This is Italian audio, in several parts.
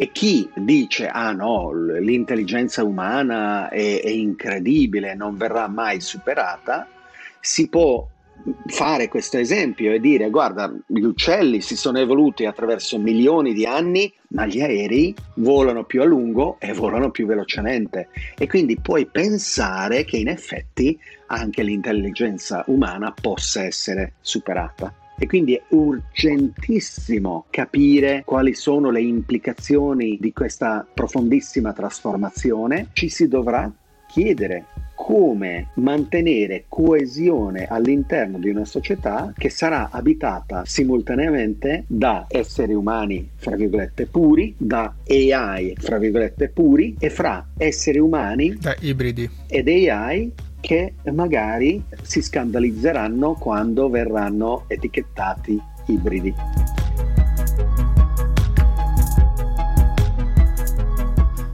E chi dice, ah no, l'intelligenza umana è, è incredibile, non verrà mai superata, si può fare questo esempio e dire guarda gli uccelli si sono evoluti attraverso milioni di anni ma gli aerei volano più a lungo e volano più velocemente. E quindi puoi pensare che in effetti anche l'intelligenza umana possa essere superata e quindi è urgentissimo capire quali sono le implicazioni di questa profondissima trasformazione. Ci si dovrà chiedere come mantenere coesione all'interno di una società che sarà abitata simultaneamente da esseri umani, fra virgolette, puri, da AI, fra virgolette, puri, e fra esseri umani da ibridi ed AI che magari si scandalizzeranno quando verranno etichettati ibridi.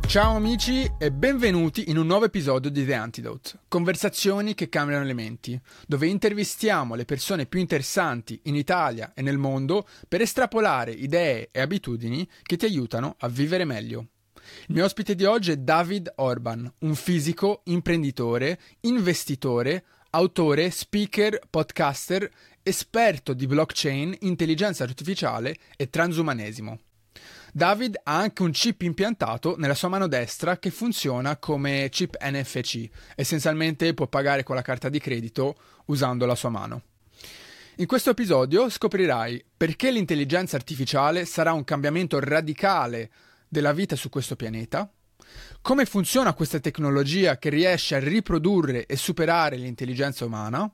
Ciao amici e benvenuti in un nuovo episodio di The Antidote, conversazioni che cambiano le menti, dove intervistiamo le persone più interessanti in Italia e nel mondo per estrapolare idee e abitudini che ti aiutano a vivere meglio. Il mio ospite di oggi è David Orban, un fisico, imprenditore, investitore, autore, speaker, podcaster, esperto di blockchain, intelligenza artificiale e transumanesimo. David ha anche un chip impiantato nella sua mano destra che funziona come chip NFC, essenzialmente può pagare con la carta di credito usando la sua mano. In questo episodio scoprirai perché l'intelligenza artificiale sarà un cambiamento radicale della vita su questo pianeta, come funziona questa tecnologia che riesce a riprodurre e superare l'intelligenza umana,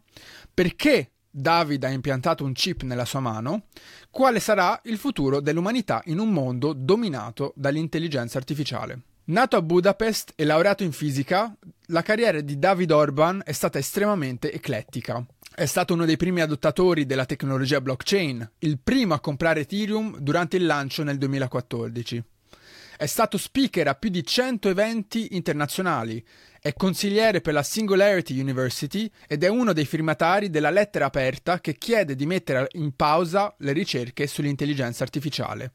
perché David ha impiantato un chip nella sua mano, quale sarà il futuro dell'umanità in un mondo dominato dall'intelligenza artificiale. Nato a Budapest e laureato in fisica, la carriera di David Orban è stata estremamente eclettica. È stato uno dei primi adottatori della tecnologia blockchain, il primo a comprare Ethereum durante il lancio nel 2014. È stato speaker a più di 100 eventi internazionali, è consigliere per la Singularity University ed è uno dei firmatari della lettera aperta che chiede di mettere in pausa le ricerche sull'intelligenza artificiale.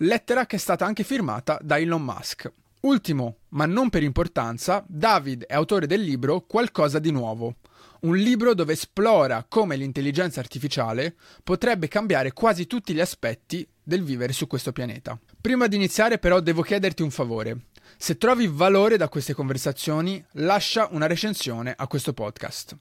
Lettera che è stata anche firmata da Elon Musk. Ultimo, ma non per importanza, David è autore del libro Qualcosa di nuovo, un libro dove esplora come l'intelligenza artificiale potrebbe cambiare quasi tutti gli aspetti del vivere su questo pianeta. Prima di iniziare però devo chiederti un favore. Se trovi valore da queste conversazioni, lascia una recensione a questo podcast.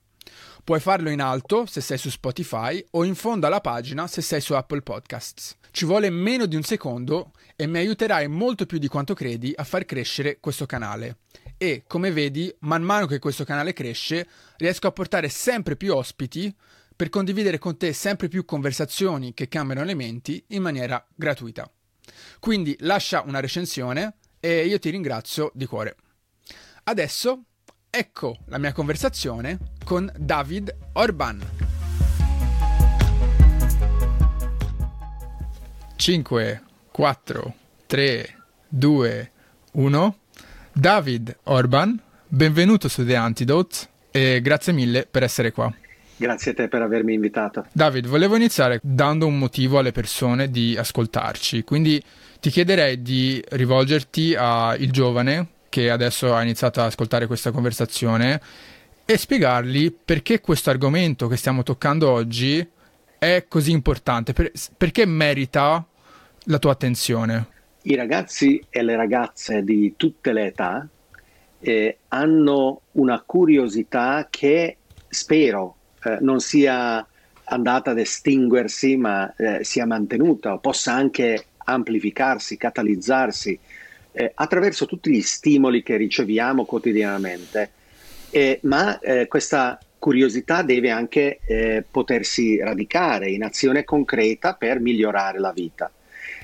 Puoi farlo in alto se sei su Spotify o in fondo alla pagina se sei su Apple Podcasts. Ci vuole meno di un secondo e mi aiuterai molto più di quanto credi a far crescere questo canale. E come vedi, man mano che questo canale cresce, riesco a portare sempre più ospiti per condividere con te sempre più conversazioni che cambiano le menti in maniera gratuita. Quindi lascia una recensione e io ti ringrazio di cuore. Adesso ecco la mia conversazione con David Orban. 5, 4, 3, 2, 1. David Orban, benvenuto su The Antidote e grazie mille per essere qua. Grazie a te per avermi invitato. David, volevo iniziare dando un motivo alle persone di ascoltarci, quindi ti chiederei di rivolgerti al giovane che adesso ha iniziato ad ascoltare questa conversazione e spiegargli perché questo argomento che stiamo toccando oggi è così importante, per, perché merita la tua attenzione. I ragazzi e le ragazze di tutte le età eh, hanno una curiosità che spero eh, non sia andata ad estinguersi, ma eh, sia mantenuta o possa anche amplificarsi, catalizzarsi eh, attraverso tutti gli stimoli che riceviamo quotidianamente. Eh, ma eh, questa curiosità deve anche eh, potersi radicare in azione concreta per migliorare la vita.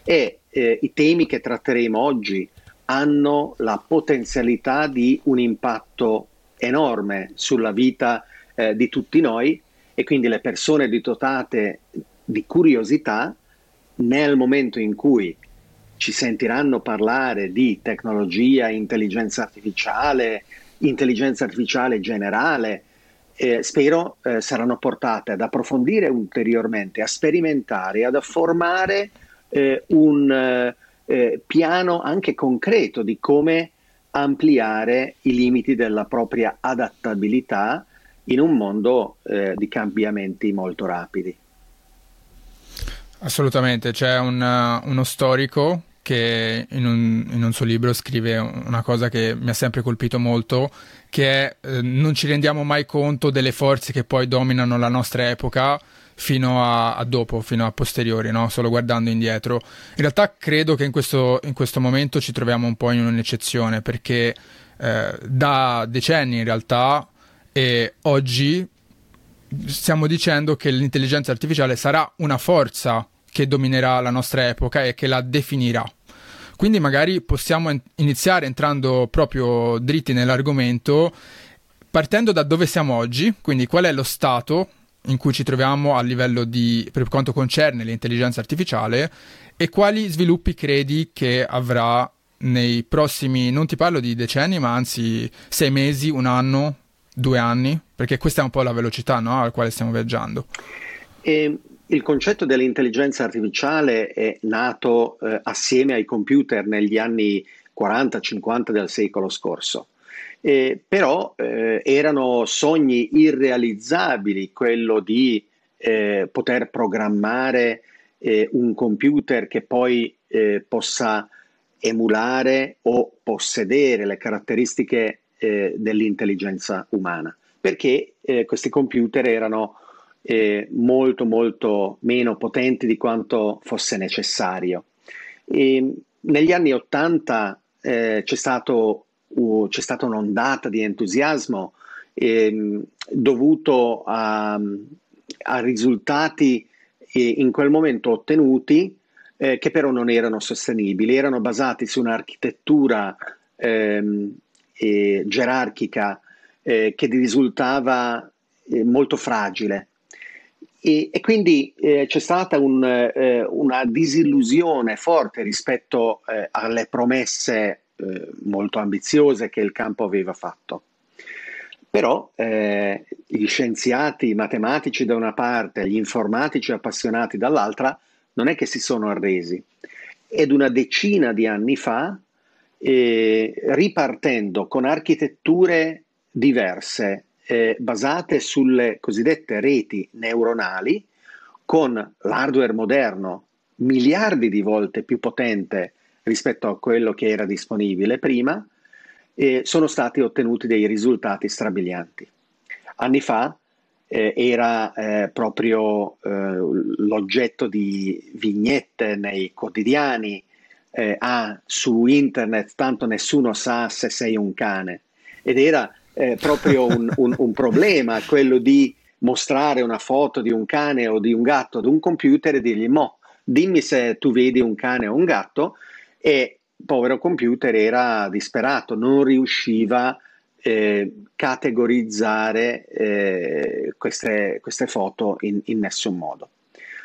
E i temi che tratteremo oggi hanno la potenzialità di un impatto enorme sulla vita eh, di tutti noi e quindi le persone dotate di curiosità nel momento in cui ci sentiranno parlare di tecnologia, intelligenza artificiale, intelligenza artificiale generale, eh, spero eh, saranno portate ad approfondire ulteriormente, a sperimentare, ad formare eh, un, eh, piano anche concreto di come ampliare i limiti della propria adattabilità in un mondo eh, di cambiamenti molto rapidi. Assolutamente, c'è un, uh, uno storico che in un, in un, suo libro scrive una cosa che mi ha sempre colpito molto, che è eh, non ci rendiamo mai conto delle forze che poi dominano la nostra epoca fino a, a dopo, fino a posteriori, no? solo guardando indietro. In realtà credo che in questo, in questo momento ci troviamo un po' in un'eccezione perché eh, da decenni in realtà e oggi stiamo dicendo che l'intelligenza artificiale sarà una forza che dominerà la nostra epoca e che la definirà. Quindi magari possiamo iniziare entrando proprio dritti nell'argomento, partendo da dove siamo oggi, quindi qual è lo stato in cui ci troviamo a livello di, per quanto concerne l'intelligenza artificiale e quali sviluppi credi che avrà nei prossimi, non ti parlo di decenni, ma anzi sei mesi, un anno, due anni? Perché questa è un po' la velocità no? al quale stiamo viaggiando. E il concetto dell'intelligenza artificiale è nato eh, assieme ai computer negli anni 40-50 del secolo scorso. Eh, però eh, erano sogni irrealizzabili quello di eh, poter programmare eh, un computer che poi eh, possa emulare o possedere le caratteristiche dell'intelligenza umana, perché questi computer erano eh, molto molto meno potenti di quanto fosse necessario. E negli anni Ottanta eh, c'è, uh, c'è, stata un'ondata di entusiasmo eh, dovuto a, a risultati eh, in quel momento ottenuti eh, che però non erano sostenibili, erano basati su un'architettura ehm, gerarchica eh, che risultava molto fragile e, e quindi eh, c'è stata un, eh, una disillusione forte rispetto eh, alle promesse eh, molto ambiziose che il campo aveva fatto. Però eh, gli scienziati i matematici da una parte, gli informatici appassionati dall'altra, non è che si sono arresi. Ed una decina di anni fa, eh, ripartendo con architetture diverse, eh, basate sulle cosiddette reti neuronali con l'hardware moderno miliardi di volte più potente rispetto a quello che era disponibile prima, eh, sono stati ottenuti dei risultati strabilianti. Anni fa eh, era eh, proprio eh, l'oggetto di vignette nei quotidiani, eh, ah, su internet tanto nessuno sa se sei un cane, ed era eh, proprio un, un, un, problema, quello di mostrare una foto di un cane o di un gatto ad un computer e dirgli mo, dimmi se tu vedi un cane o un gatto e il povero computer era disperato, non riusciva eh, categorizzare eh, queste, queste, foto in, in, nessun modo.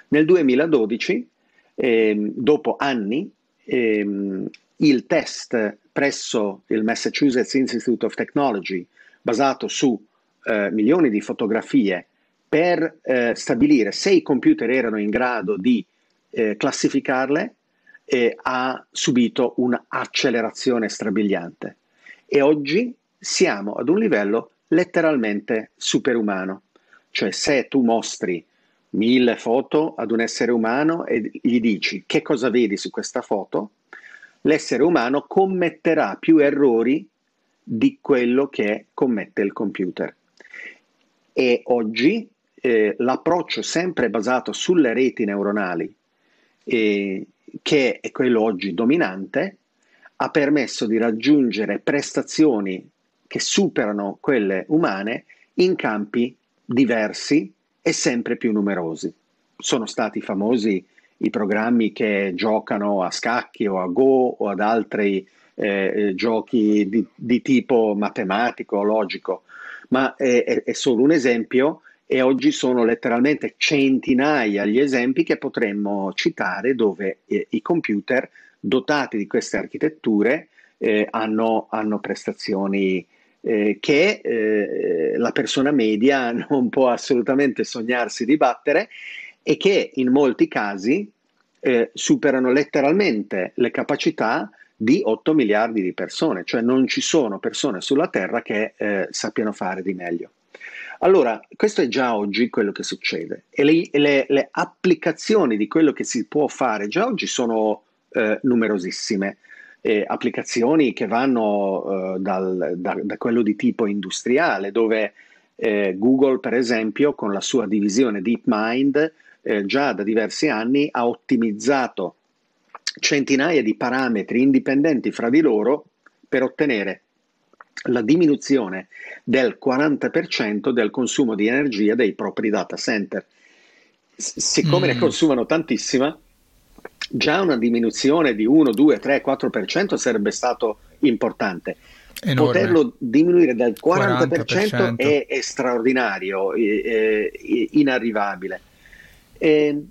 Nel 2012, eh, dopo anni, ehm, il test presso il Massachusetts Institute of Technology basato su eh, milioni di fotografie per eh, stabilire se i computer erano in grado di eh, classificarle, ha subito un'accelerazione strabiliante. E oggi siamo ad un livello letteralmente superumano. Cioè se tu mostri mille foto ad un essere umano e gli dici che cosa vedi su questa foto, l'essere umano commetterà più errori di quello che commette il computer. E oggi eh, l'approccio sempre basato sulle reti neuronali, eh, che è quello oggi dominante, ha permesso di raggiungere prestazioni che superano quelle umane in campi diversi e sempre più numerosi. Sono stati famosi i programmi che giocano a scacchi o a Go o ad altri eh, eh, giochi di, di, tipo matematico, logico, ma è, è, è solo un esempio e oggi sono letteralmente centinaia gli esempi che potremmo citare dove eh, i computer dotati di queste architetture eh, hanno, hanno, prestazioni eh, che eh, la persona media non può assolutamente sognarsi di battere e che in molti casi eh, superano letteralmente le capacità di 8 miliardi di persone, cioè non ci sono persone sulla Terra che eh, sappiano fare di meglio. Allora, questo è già oggi quello che succede e le, le, le applicazioni di quello che si può fare già oggi sono eh, numerosissime. Eh, applicazioni che vanno eh, dal, da, da, quello di tipo industriale, dove eh, Google, per esempio, con la sua divisione DeepMind, eh, già da diversi anni ha ottimizzato centinaia di parametri indipendenti fra di loro per ottenere la diminuzione del 40% del consumo di energia dei propri data center. siccome mm. ne consumano tantissima, già una diminuzione di 1, 2, 3, 4% sarebbe stato importante. Enorme. Poterlo diminuire del 40%, 40%. È, è, straordinario, è, è inarrivabile. E,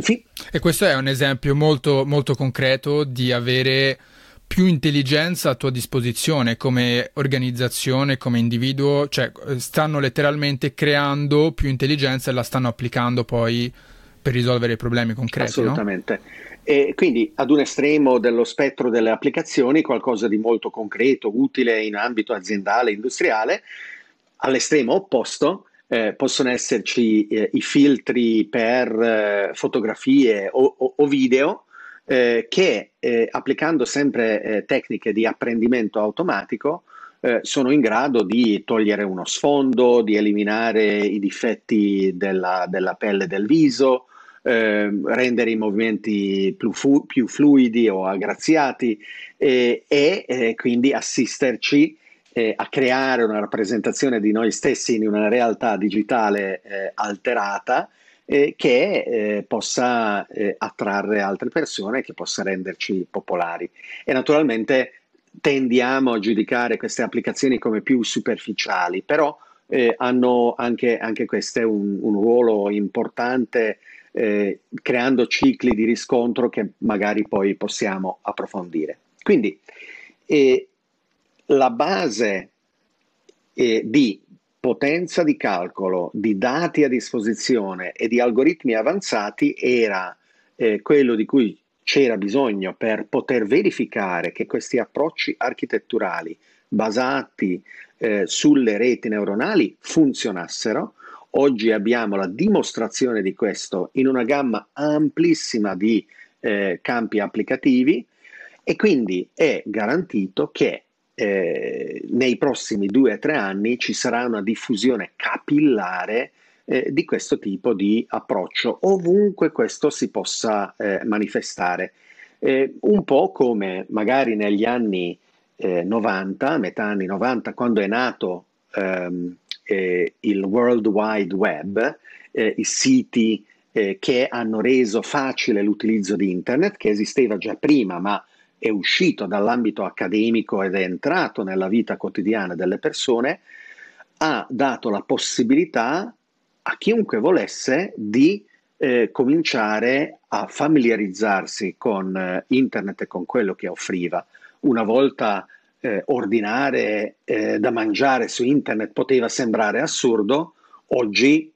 fi- e questo è un esempio molto, molto concreto di avere più intelligenza a tua disposizione come organizzazione, come individuo, cioè stanno letteralmente creando più intelligenza e la stanno applicando poi per risolvere i problemi concreti. Assolutamente. No? E quindi ad un estremo dello spettro delle applicazioni, qualcosa di molto concreto, utile in ambito aziendale, industriale, all'estremo opposto eh, possono esserci eh, i filtri per eh, fotografie o, o, o video eh, che eh, applicando sempre eh, tecniche di apprendimento automatico sono in grado di togliere uno sfondo, di eliminare i difetti della, della pelle del viso, eh, rendere i movimenti più, fu- più, fluidi o aggraziati e eh, quindi assisterci a creare una rappresentazione di noi stessi in una realtà digitale alterata eh, che eh, possa eh, attrarre altre persone, che possa renderci popolari. E naturalmente tendiamo a giudicare queste applicazioni come più superficiali, però eh, hanno anche, anche queste un, un ruolo importante eh, creando cicli di riscontro che magari poi possiamo approfondire. Quindi eh, la base di potenza di calcolo, di dati a disposizione e di algoritmi avanzati era eh, quello di cui c'era bisogno per poter verificare che questi approcci architetturali basati eh, sulle reti neuronali funzionassero. Oggi abbiamo la dimostrazione di questo in una gamma amplissima di eh, campi applicativi e quindi è garantito che eh, nei prossimi due o tre anni ci sarà una diffusione capillare eh, di questo tipo di approccio, ovunque questo si possa eh, manifestare. Eh, un po' come magari negli anni 90, eh, metà anni 90, quando è nato ehm, eh, il World Wide Web, i siti che hanno reso facile l'utilizzo di Internet, che esisteva già prima, ma è uscito dall'ambito accademico ed è entrato nella vita quotidiana delle persone, ha dato la possibilità a chiunque volesse di eh, cominciare a familiarizzarsi con eh, internet e con quello che offriva. Una volta eh, ordinare eh, da mangiare su internet poteva sembrare assurdo, oggi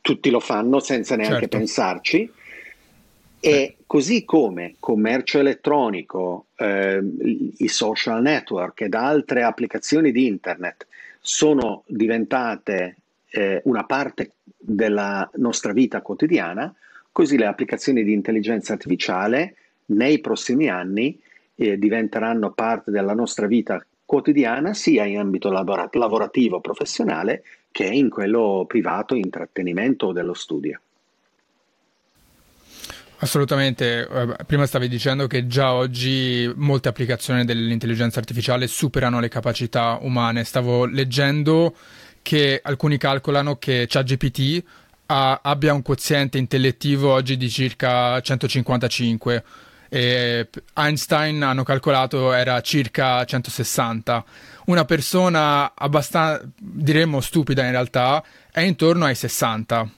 tutti lo fanno senza neanche certo. pensarci e così come commercio elettronico, eh, i social network ed altre applicazioni di internet sono diventate eh, una parte della nostra vita quotidiana, così le applicazioni di intelligenza artificiale nei prossimi anni eh, diventeranno parte della nostra vita quotidiana sia in ambito lavora- lavorativo professionale che in quello privato, intrattenimento o dello studio. Assolutamente, prima stavi dicendo che già oggi molte applicazioni dell'intelligenza artificiale superano le capacità umane. Stavo leggendo che alcuni calcolano che ChatGPT ha, abbia un quoziente intellettivo oggi di circa 155 e Einstein hanno calcolato era circa 160. Una persona abbastanza, diremmo stupida in realtà, è intorno ai 60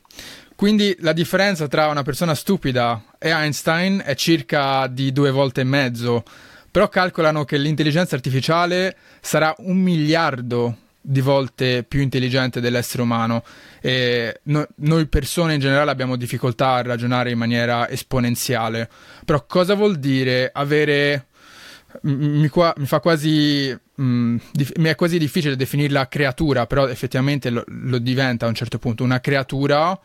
quindi la differenza tra una persona stupida e Einstein è circa di due volte e mezzo, però calcolano che l'intelligenza artificiale sarà un miliardo di volte più intelligente dell'essere umano no, noi persone in generale abbiamo difficoltà a ragionare in maniera esponenziale. Però cosa vuol dire avere mi, qua, mi, fa quasi mm, dif- mi è quasi difficile definirla creatura, però effettivamente lo, lo diventa a un certo punto una creatura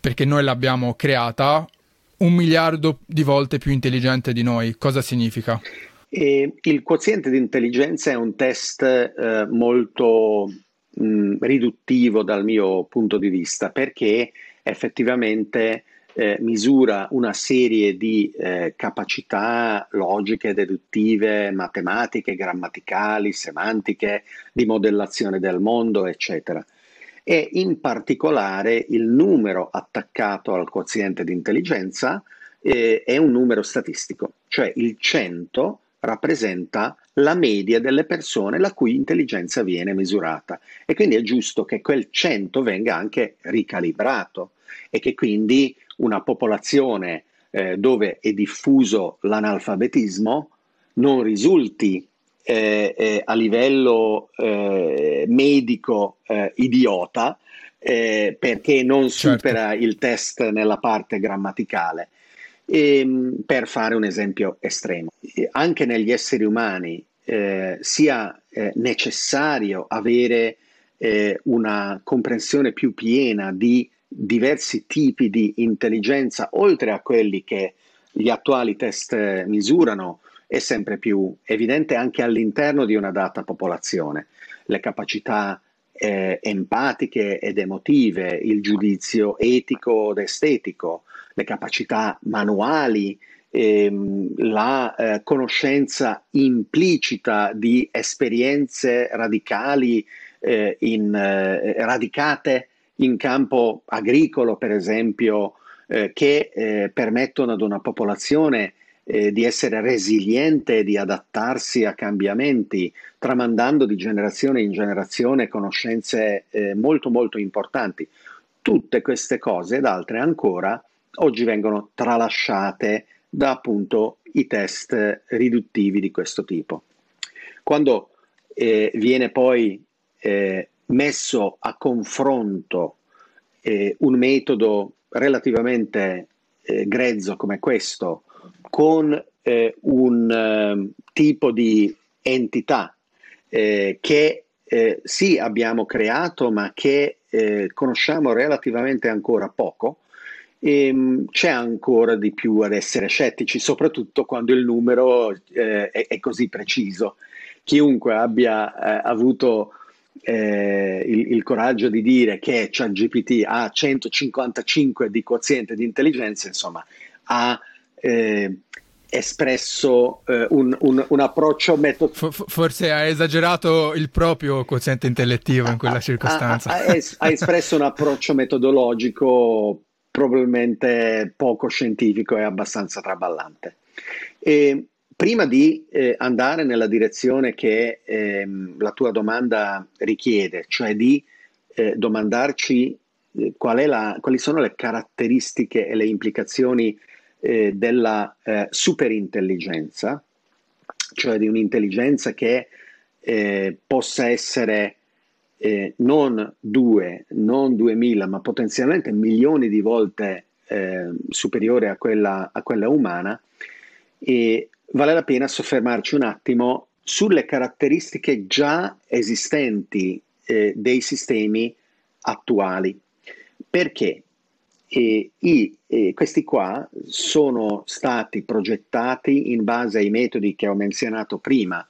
perché noi l'abbiamo creata un miliardo di volte più intelligente di noi. Cosa significa? E il quoziente di intelligenza è un test eh, molto mh, mm, riduttivo dal mio punto di vista perché effettivamente eh, misura una serie di eh, capacità logiche, deduttive, matematiche, grammaticali, semantiche, di modellazione del mondo, eccetera. E in particolare il numero attaccato al quoziente di intelligenza eh, è un numero statistico, cioè il 100 rappresenta la media delle persone la cui intelligenza viene misurata e quindi è giusto che quel 100 venga anche ricalibrato e che quindi una popolazione eh, dove è diffuso l'analfabetismo non risulti eh, eh, a livello eh, medico eh, idiota eh, perché non certo. supera certo. il test nella parte grammaticale e, ehm, per fare un esempio estremo, anche negli esseri umani eh, sia eh, necessario avere eh, una comprensione più piena di diversi tipi di intelligenza, oltre a quelli che gli attuali test misurano, è sempre più evidente anche all'interno di una data popolazione. Le capacità eh, empatiche ed emotive, il giudizio etico ed estetico, le capacità manuali, ehm, la eh, conoscenza implicita di esperienze radicali eh, in, eh, radicate in campo agricolo, per esempio, eh, che eh, permettono ad una popolazione eh, di essere resiliente, di adattarsi a cambiamenti, tramandando di generazione in generazione conoscenze molto molto importanti. Tutte queste cose ed altre ancora oggi vengono tralasciate da appunto i test riduttivi di questo tipo. Quando eh, viene poi eh, messo a confronto eh, un metodo relativamente eh, grezzo come questo con eh, un ehm, tipo di entità eh, che sì abbiamo creato ma che conosciamo relativamente ancora poco, e, ehm, c'è ancora di più ad essere scettici, soprattutto quando il numero eh, è, è, così preciso. Chiunque abbia eh, avuto eh, il, il, coraggio di dire che ChatGPT ha 155 di quoziente di intelligenza, insomma, ha eh, espresso eh, un, un, un, approccio metodologico. Forse ha esagerato il proprio quoziente intellettivo in quella circostanza. Ha, ha, ha espresso un approccio metodologico probabilmente poco scientifico e abbastanza traballante. E prima di eh, andare nella direzione che ehm, la tua domanda richiede, cioè di eh, domandarci eh, qual la, quali sono le caratteristiche e le implicazioni eh, della eh, superintelligenza, cioè di un'intelligenza che eh, possa essere eh, non due, non duemila, ma potenzialmente milioni di volte eh, superiore a quella, a quella umana, e vale la pena soffermarci un attimo sulle caratteristiche già esistenti eh, dei sistemi attuali. Perché? E, e questi qua sono stati progettati in base ai metodi che ho menzionato prima,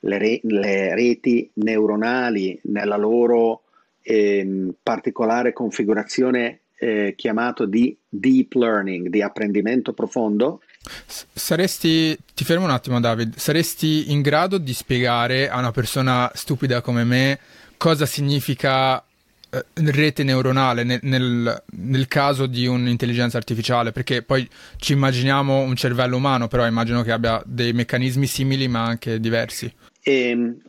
le, re, le reti neuronali nella loro eh, particolare configurazione eh, chiamato di deep learning, di apprendimento profondo. Saresti, ti fermo un attimo David, saresti in grado di spiegare a una persona stupida come me cosa significa eh, rete neuronale nel, nel, nel, caso di un'intelligenza artificiale, perché poi ci immaginiamo un cervello umano, però immagino che abbia dei meccanismi simili ma anche diversi. E, ehm,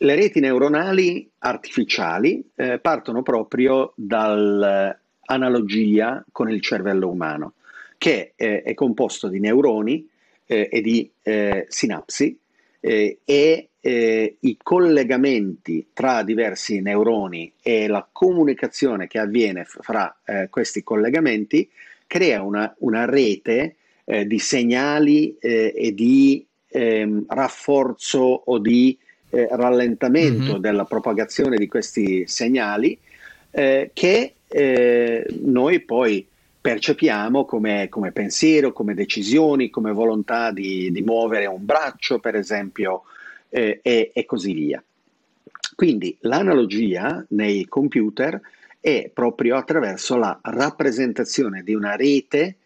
le reti neuronali artificiali eh, partono proprio dall'analogia con il cervello umano, che eh, è composto di neuroni eh, e di eh, sinapsi eh, e eh, i collegamenti tra diversi neuroni e la comunicazione che avviene fra questi collegamenti crea una, una rete di segnali e di ehm, rafforzo o di eh, rallentamento mm-hmm. della propagazione di questi segnali eh, che noi poi percepiamo come, come, pensiero, come decisioni, come volontà di, di muovere un braccio, per esempio, eh, e, e, così via. Quindi l'analogia nei computer è proprio attraverso la rappresentazione di una rete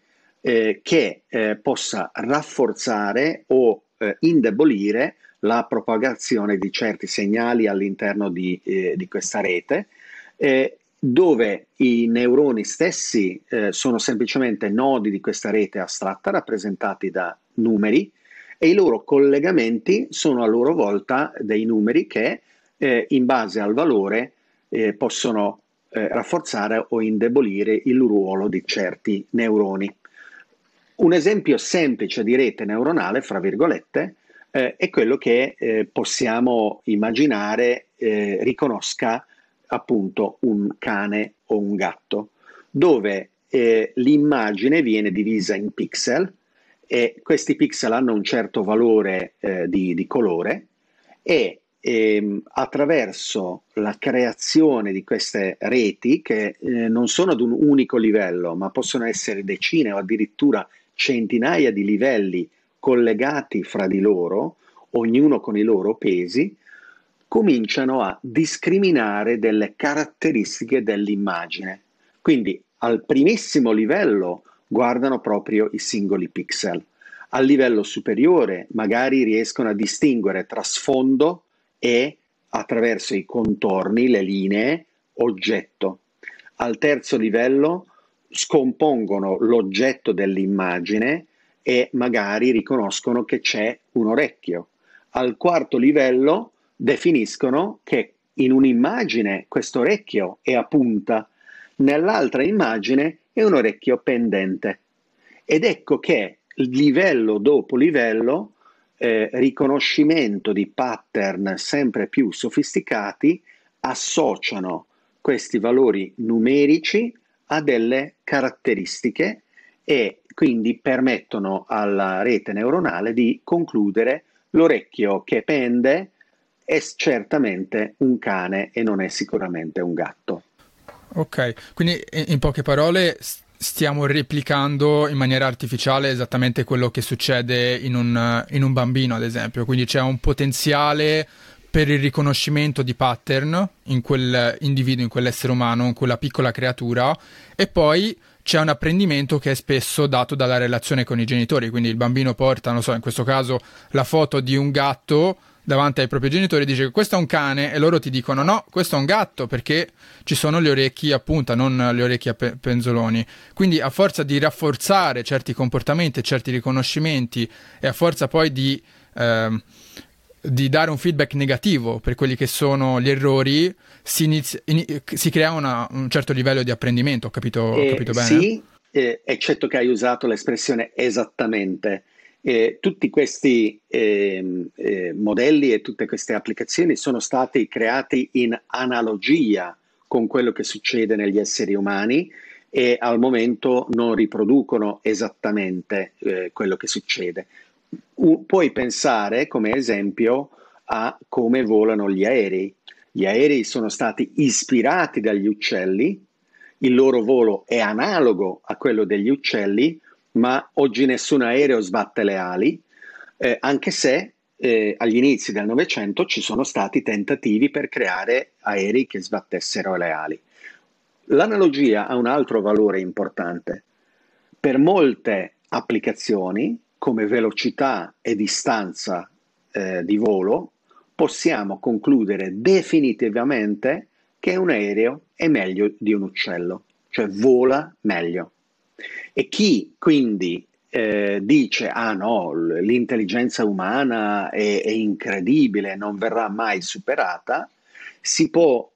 eh, che eh, possa rafforzare o eh, indebolire la propagazione di certi segnali all'interno di, eh, di questa rete eh, dove i neuroni stessi eh, sono semplicemente nodi di questa rete astratta rappresentati da numeri e i loro collegamenti sono a loro volta dei numeri che eh, in base al valore eh, possono rafforzare o indebolire il ruolo di certi neuroni. Un esempio semplice di rete neuronale, fra virgolette, eh, è quello che eh, possiamo immaginare riconosca appunto un cane o un gatto, dove eh, l'immagine viene divisa in pixel e questi pixel hanno un certo valore eh, di, di, colore e ehm, attraverso la creazione di queste reti che eh, non sono ad un unico livello ma possono essere decine o addirittura centinaia di livelli collegati fra di loro, ognuno con i loro pesi, cominciano a discriminare delle caratteristiche dell'immagine. Quindi al primissimo livello guardano proprio i singoli pixel. Al livello superiore magari riescono a distinguere tra sfondo e attraverso i contorni, le linee, oggetto. Al terzo livello scompongono l'oggetto dell'immagine e magari riconoscono che c'è un orecchio. Al quarto livello definiscono che in un'immagine questo orecchio è a punta, nell'altra immagine è un orecchio pendente. Ed ecco che livello dopo livello, eh, riconoscimento di pattern sempre più sofisticati, associano questi valori numerici a delle caratteristiche e quindi permettono alla rete neuronale di concludere l'orecchio che pende è certamente un cane e non è sicuramente un gatto. Ok, quindi in poche parole stiamo replicando in maniera artificiale esattamente quello che succede in un, in un bambino, ad esempio, quindi c'è un potenziale per il riconoscimento di pattern in quell'individuo, in quell'essere umano, in quella piccola creatura. E poi c'è un apprendimento che è spesso dato dalla relazione con i genitori, quindi il bambino porta, non so, in questo caso la foto di un gatto davanti ai propri genitori dice che questo è un cane. E loro ti dicono no, questo è un gatto perché ci sono le orecchie a punta, non le orecchie a pe- penzoloni. Quindi a forza di rafforzare certi comportamenti, certi riconoscimenti e a forza poi di, eh, di dare un feedback negativo per quelli che sono gli errori, si, inizia, in, si crea una, un certo livello di apprendimento, ho capito, eh, capito bene? Sì, eh, eccetto che hai usato l'espressione esattamente eh, tutti questi eh, eh, modelli e tutte queste applicazioni sono stati creati in analogia con quello che succede negli esseri umani e al momento non riproducono esattamente eh, quello che succede. U- puoi pensare come esempio a come volano gli aerei. Gli aerei sono stati ispirati dagli uccelli, il loro volo è analogo a quello degli uccelli, ma oggi nessun aereo sbatte le ali, eh, anche se eh, agli inizi del Novecento ci sono stati tentativi per creare aerei che sbattessero le ali. L'analogia ha un altro valore importante. Per molte applicazioni, come velocità e distanza eh, di volo, possiamo concludere definitivamente che un aereo è meglio di un uccello, cioè vola meglio. E chi quindi eh, dice ah no, l'intelligenza umana è, è incredibile, non verrà mai superata, si può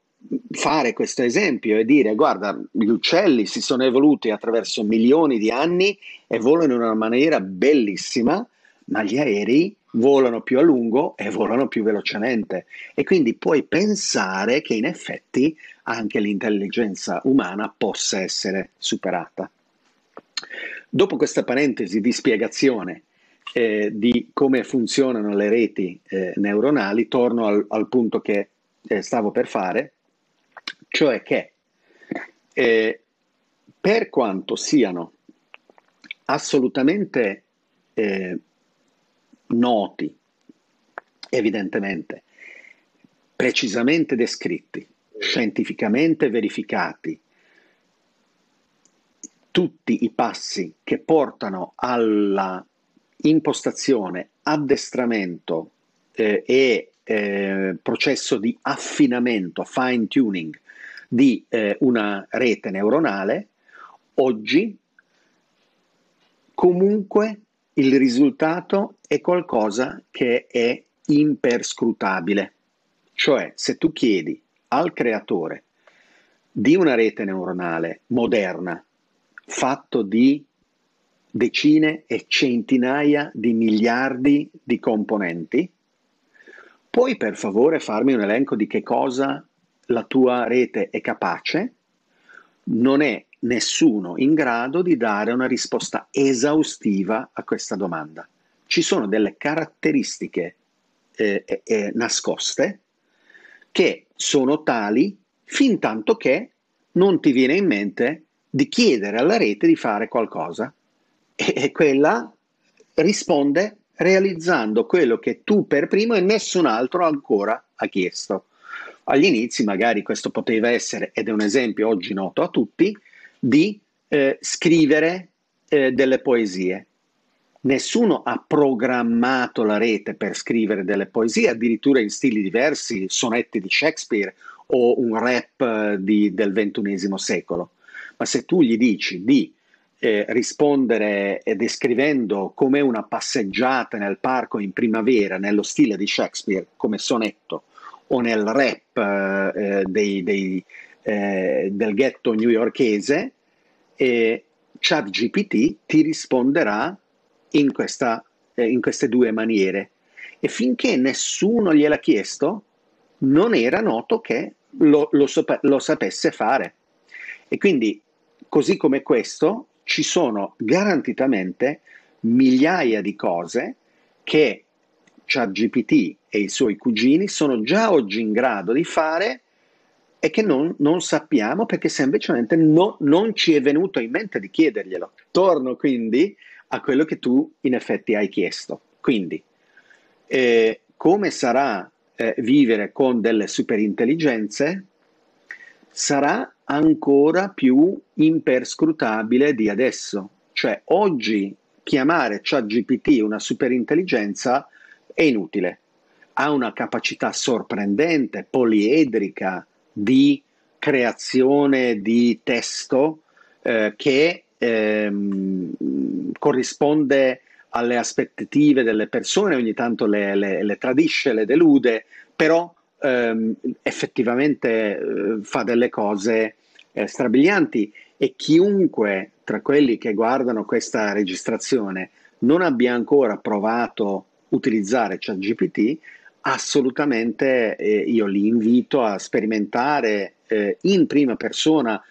fare questo esempio e dire guarda gli uccelli si sono evoluti attraverso milioni di anni e volano in una maniera bellissima ma gli aerei volano più a lungo e volano più velocemente e quindi puoi pensare che in effetti anche l'intelligenza umana possa essere superata. Dopo questa parentesi di spiegazione eh, di come funzionano le reti eh, neuronali, torno al, al punto che eh, stavo per fare, cioè che eh, per quanto siano assolutamente eh, noti, evidentemente, precisamente descritti, scientificamente verificati, tutti i passi che portano alla impostazione, addestramento eh, e eh, processo di affinamento, fine tuning di eh, una rete neuronale, oggi comunque il risultato è qualcosa che è imperscrutabile. Cioè, se tu chiedi al creatore di una rete neuronale moderna, fatto di decine e centinaia di miliardi di componenti, puoi per favore farmi un elenco di che cosa la tua rete è capace? Non è nessuno in grado di dare una risposta esaustiva a questa domanda. Ci sono delle caratteristiche eh, eh, nascoste che sono tali fin tanto che non ti viene in mente di chiedere alla rete di fare qualcosa e, e quella risponde realizzando quello che tu per primo e nessun altro ancora ha chiesto. Agli inizi magari questo poteva essere, ed è un esempio oggi noto a tutti, di eh, scrivere eh, delle poesie. Nessuno ha programmato la rete per scrivere delle poesie, addirittura in stili diversi, sonetti di Shakespeare o un rap eh, di, del ventunesimo secolo. Ma se tu gli dici di eh, rispondere eh, descrivendo come una passeggiata nel parco in primavera nello stile di Shakespeare come sonetto o nel rap eh, dei, dei, eh, del ghetto newyorkese, eh, ChatGPT ti risponderà in, questa, eh, in queste due maniere. E finché nessuno gliel'ha chiesto, non era noto che lo, lo, lo sapesse fare. E quindi, così come questo, ci sono garantitamente migliaia di cose che ChatGPT e i suoi cugini sono già oggi in grado di fare e che non, non sappiamo perché semplicemente no, non ci è venuto in mente di chiederglielo. Torno quindi a quello che tu in effetti hai chiesto. Quindi, eh, come sarà eh, vivere con delle superintelligenze? Sarà ancora più imperscrutabile di adesso. Cioè, oggi chiamare ChatGPT una superintelligenza è inutile. Ha una capacità sorprendente, poliedrica, di creazione di testo eh, che ehm, corrisponde alle aspettative delle persone, ogni tanto le, le, le tradisce, le delude, però ehm, effettivamente eh, fa delle cose eh, strabilianti e chiunque tra quelli che guardano questa registrazione non abbia ancora provato utilizzare ChatGPT assolutamente eh, io li invito a sperimentare eh, in prima persona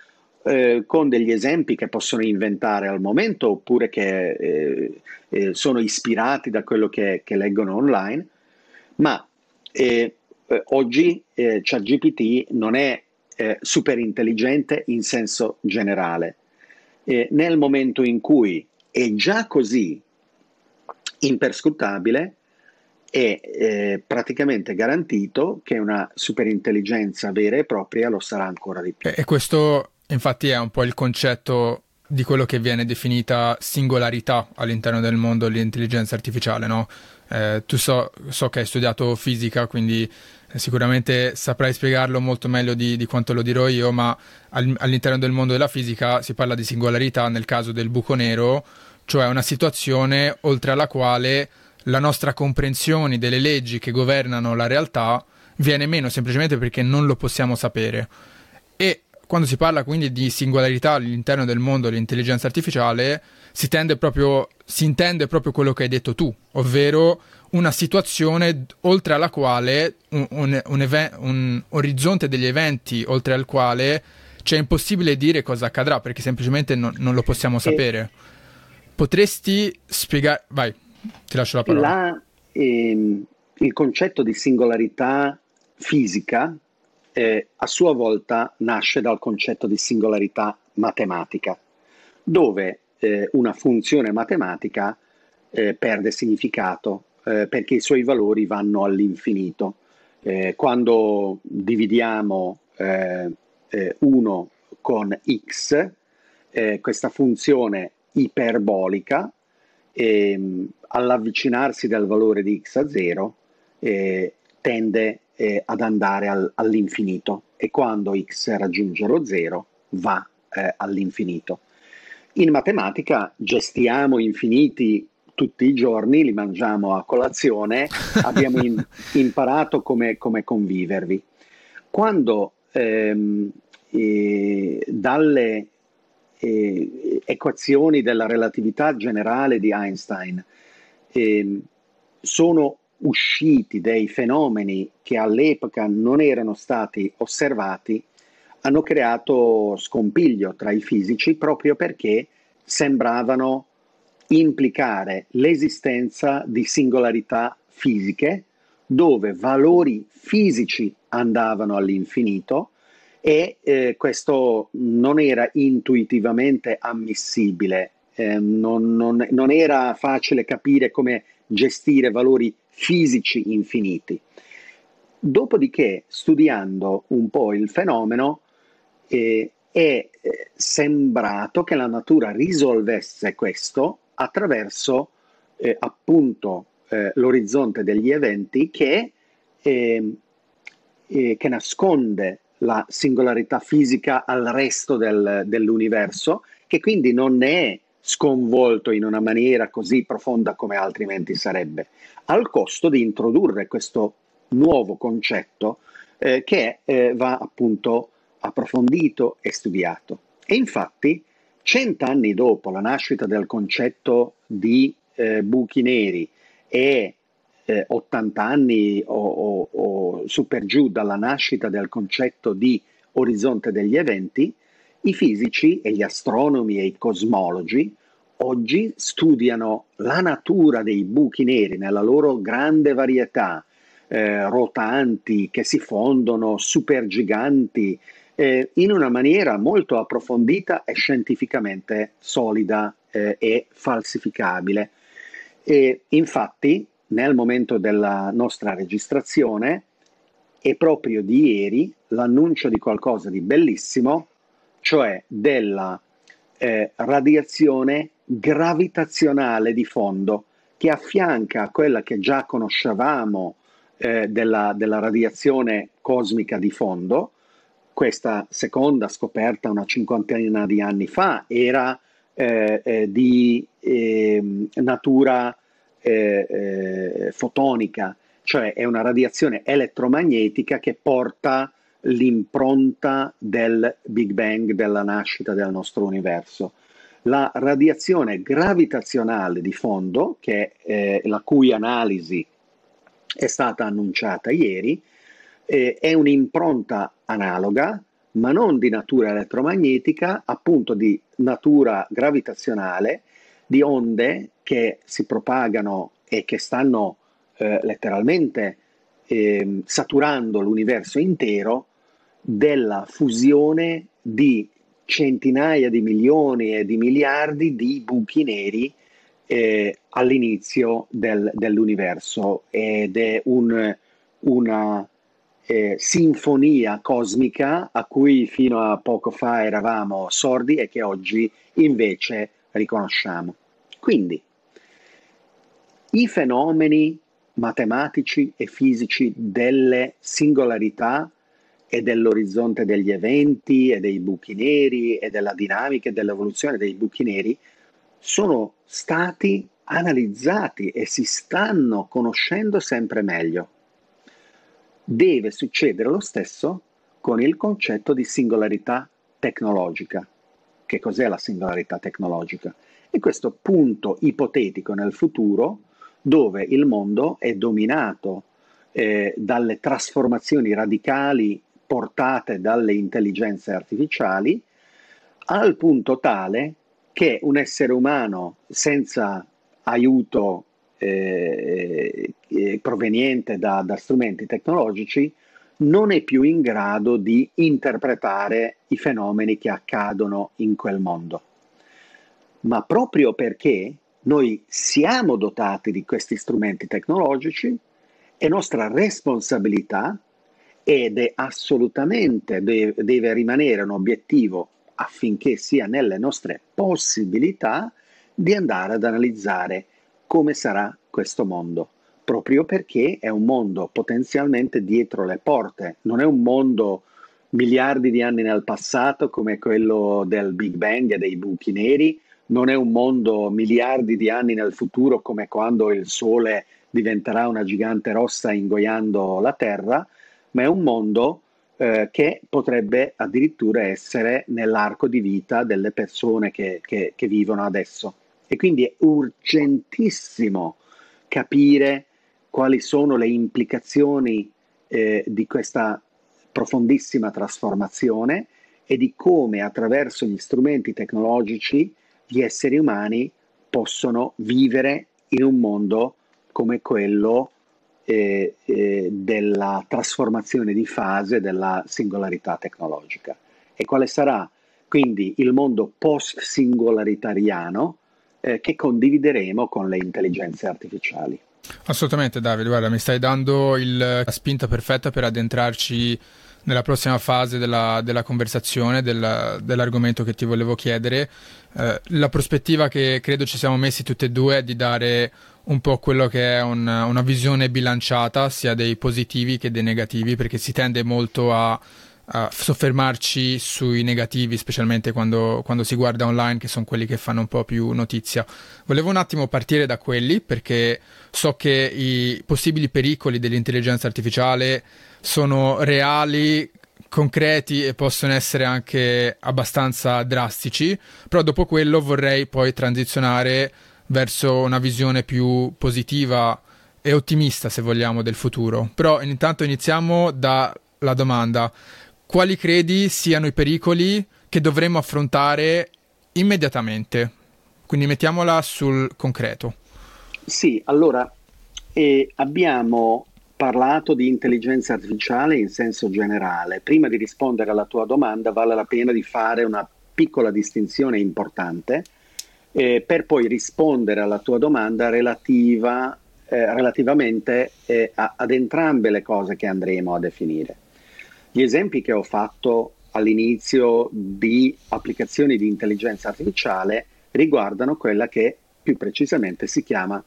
eh, con degli esempi che possono inventare al momento oppure che eh, eh, sono ispirati da quello che, che leggono online, ma eh, oggi ChatGPT non è super intelligente in senso generale. nel momento in cui è già così imperscrutabile, è eh, praticamente garantito che una superintelligenza vera e propria lo sarà ancora di più. E questo infatti è un po' il concetto di quello che viene definita singolarità all'interno del mondo dell'intelligenza artificiale, no? Eh, tu so, so, che hai studiato fisica, quindi sicuramente saprai spiegarlo molto meglio di, di quanto lo dirò io, ma al, all'interno del mondo della fisica si parla di singolarità nel caso del buco nero, cioè una situazione oltre alla quale la nostra comprensione delle leggi che governano la realtà viene meno semplicemente perché non lo possiamo sapere. E quando si parla quindi di singolarità all'interno del mondo dell'intelligenza artificiale, si, proprio, si intende proprio quello che hai detto tu, ovvero una situazione oltre alla quale un, un, un, even- un orizzonte degli eventi oltre al quale cioè è impossibile dire cosa accadrà perché semplicemente non, non lo possiamo sapere. Potresti spiegare... Vai, ti lascio la parola. La, ehm, il concetto di singolarità fisica eh, a sua volta nasce dal concetto di singolarità matematica, dove eh, una funzione matematica eh, perde significato eh, perché i suoi valori vanno all'infinito. Eh, quando dividiamo 1 eh, con x, questa funzione iperbolica ehm, all'avvicinarsi del valore di x a 0 eh, tende eh, ad andare al, all'infinito e quando x raggiunge lo 0 va eh, all'infinito. In matematica gestiamo infiniti tutti i giorni, li mangiamo a colazione, abbiamo in, imparato come, come, convivervi. Quando ehm, eh, dalle eh, equazioni della relatività generale di Einstein eh, sono usciti dei fenomeni che all'epoca non erano stati osservati, hanno creato scompiglio tra i fisici proprio perché sembravano implicare l'esistenza di singolarità fisiche dove valori fisici andavano all'infinito e eh, questo non era intuitivamente ammissibile, eh, non, non, non era facile capire come gestire valori fisici infiniti. Dopodiché, studiando un po' il fenomeno, eh, è eh, sembrato che la natura risolvesse questo attraverso eh, appunto eh, l'orizzonte degli eventi che, ehm, eh, che, nasconde la singolarità fisica al resto del, dell'universo, che quindi non è sconvolto in una maniera così profonda come altrimenti sarebbe, al costo di introdurre questo nuovo concetto eh, che eh, va appunto approfondito e studiato. E infatti, cent'anni dopo la nascita del concetto di eh, buchi neri e eh, 80 anni o, o, o su giù dalla nascita del concetto di orizzonte degli eventi, i fisici e gli astronomi e i cosmologi oggi studiano la natura dei buchi neri nella loro grande varietà, eh, rotanti, che si fondono, supergiganti, eh, in una maniera molto approfondita e scientificamente solida eh, e falsificabile. E infatti, nel momento della nostra registrazione, è proprio di ieri l'annuncio di qualcosa di bellissimo cioè della eh, radiazione gravitazionale di fondo che affianca a quella che già conoscevamo eh, della, della, radiazione cosmica di fondo. Questa seconda scoperta una cinquantina di anni fa era eh, eh di ehm, natura eh, eh, fotonica, cioè è una radiazione elettromagnetica che porta l'impronta del Big Bang, della nascita del nostro universo. La radiazione gravitazionale di fondo, che, eh, la cui analisi è stata annunciata ieri, eh, è un'impronta analoga, ma non di natura elettromagnetica, appunto di natura gravitazionale, di onde che si propagano e che stanno eh, letteralmente eh, saturando l'universo intero della fusione di centinaia di milioni e di miliardi di buchi neri eh, all'inizio del, dell'universo ed è un, una eh, sinfonia cosmica a cui fino a poco fa eravamo sordi e che oggi invece riconosciamo. Quindi i fenomeni matematici e fisici delle singolarità e dell'orizzonte degli eventi e dei buchi neri e della dinamica e dell'evoluzione dei buchi neri sono stati analizzati e si stanno conoscendo sempre meglio. Deve succedere lo stesso con il concetto di singolarità tecnologica. Che cos'è la singolarità tecnologica? È questo punto ipotetico nel futuro dove il mondo è dominato eh, dalle trasformazioni radicali portate dalle intelligenze artificiali, al punto tale che un essere umano senza aiuto eh, eh, proveniente da, da strumenti tecnologici non è più in grado di interpretare i fenomeni che accadono in quel mondo. Ma proprio perché noi siamo dotati di questi strumenti tecnologici, è nostra responsabilità ed è assolutamente deve, rimanere un obiettivo affinché sia nelle nostre possibilità di andare ad analizzare come sarà questo mondo, proprio perché è un mondo potenzialmente dietro le porte, non è un mondo miliardi di anni nel passato come quello del Big Bang e dei buchi neri, non è un mondo miliardi di anni nel futuro come quando il Sole diventerà una gigante rossa ingoiando la Terra, ma è un mondo eh, che potrebbe addirittura essere nell'arco di vita delle persone che, che, che vivono adesso. E quindi è urgentissimo capire quali sono le implicazioni eh, di questa profondissima trasformazione e di come attraverso gli strumenti tecnologici gli esseri umani possono vivere in un mondo come quello eh, eh, della trasformazione di fase della singolarità tecnologica. E quale sarà quindi il mondo post-singolaritariano eh, che condivideremo con le intelligenze artificiali. Assolutamente Davide, guarda, mi stai dando il, la spinta perfetta per addentrarci nella prossima fase della, della conversazione, della, dell'argomento che ti volevo chiedere. Eh, la prospettiva che credo ci siamo messi tutti e due è di dare un po' quello che è un, una visione bilanciata sia dei positivi che dei negativi, perché si tende molto a a soffermarci sui negativi, specialmente quando, quando, si guarda online, che sono quelli che fanno un po' più notizia. Volevo un attimo partire da quelli perché so che i possibili pericoli dell'intelligenza artificiale sono reali, concreti e possono essere anche abbastanza drastici, però dopo quello vorrei poi transizionare verso una visione più positiva e ottimista, se vogliamo, del futuro. Però intanto iniziamo dalla domanda quali credi siano i pericoli che dovremmo affrontare immediatamente? Quindi mettiamola sul concreto. Sì, allora eh, abbiamo parlato di intelligenza artificiale in senso generale. Prima di rispondere alla tua domanda vale la pena di fare una piccola distinzione importante eh, per poi rispondere alla tua domanda relativa, eh, relativamente eh, a, ad entrambe le cose che andremo a definire. Gli esempi che ho fatto all'inizio di applicazioni di intelligenza artificiale riguardano quella che più precisamente si chiama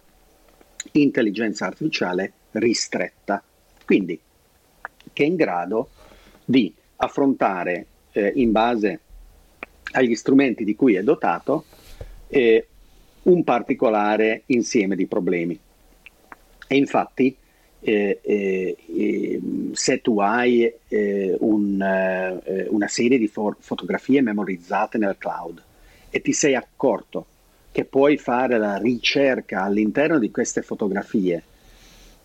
intelligenza artificiale ristretta, quindi che è in grado di affrontare eh, in base agli strumenti di cui è dotato eh, un particolare insieme di problemi. E infatti eh, eh, se tu hai eh, un, eh, una serie di fo- fotografie memorizzate nel cloud. E ti sei accorto che puoi fare la ricerca all'interno di queste fotografie